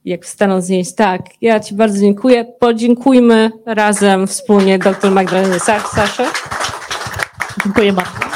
Jak wstaną zdjęć, tak. Ja Ci bardzo dziękuję. Podziękujmy razem wspólnie dr Magdalenie Sasze. Dziękuję bardzo.